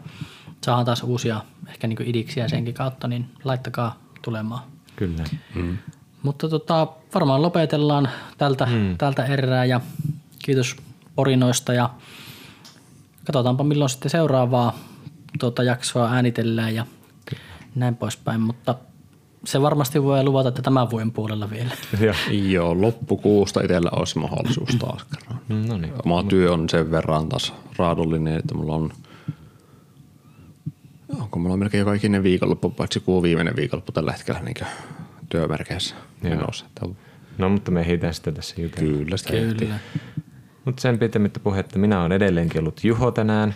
saadaan taas uusia ehkä niin idiksiä senkin kautta, niin laittakaa tulemaan. kyllä. Mm. Mutta tota, varmaan lopetellaan tältä, mm. tältä erää ja kiitos porinoista ja katsotaanpa milloin sitten seuraavaa tuota jaksoa äänitellään ja näin poispäin, mutta se varmasti voi luvata, että tämän vuoden puolella vielä. <laughs> Joo. Joo, loppukuusta itsellä olisi mahdollisuus taas kerran. No niin. Oma työ on sen verran taas raadollinen, että mulla on onko mulla melkein joka ikinen viikonloppu, paitsi kuin viimeinen viikonloppu tällä hetkellä niin työmerkeissä menossa. No mutta me ehditään sitä tässä jutella. Kyllä, sitä Kyllä. Mutta sen pitemmittä puhetta, minä olen edelleenkin ollut Juho tänään.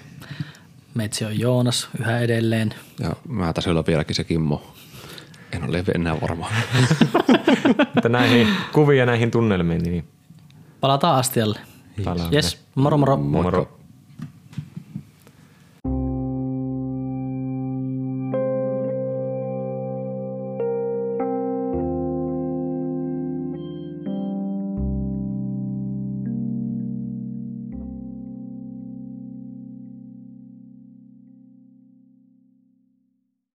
Meitsi on Joonas yhä edelleen. Ja mä tässä olla vieläkin se Kimmo. En ole enää varma. <laughs> Mutta näihin kuvia näihin tunnelmiin, niin Palataan astialle. palaamme. Yes, moro moro. Moro.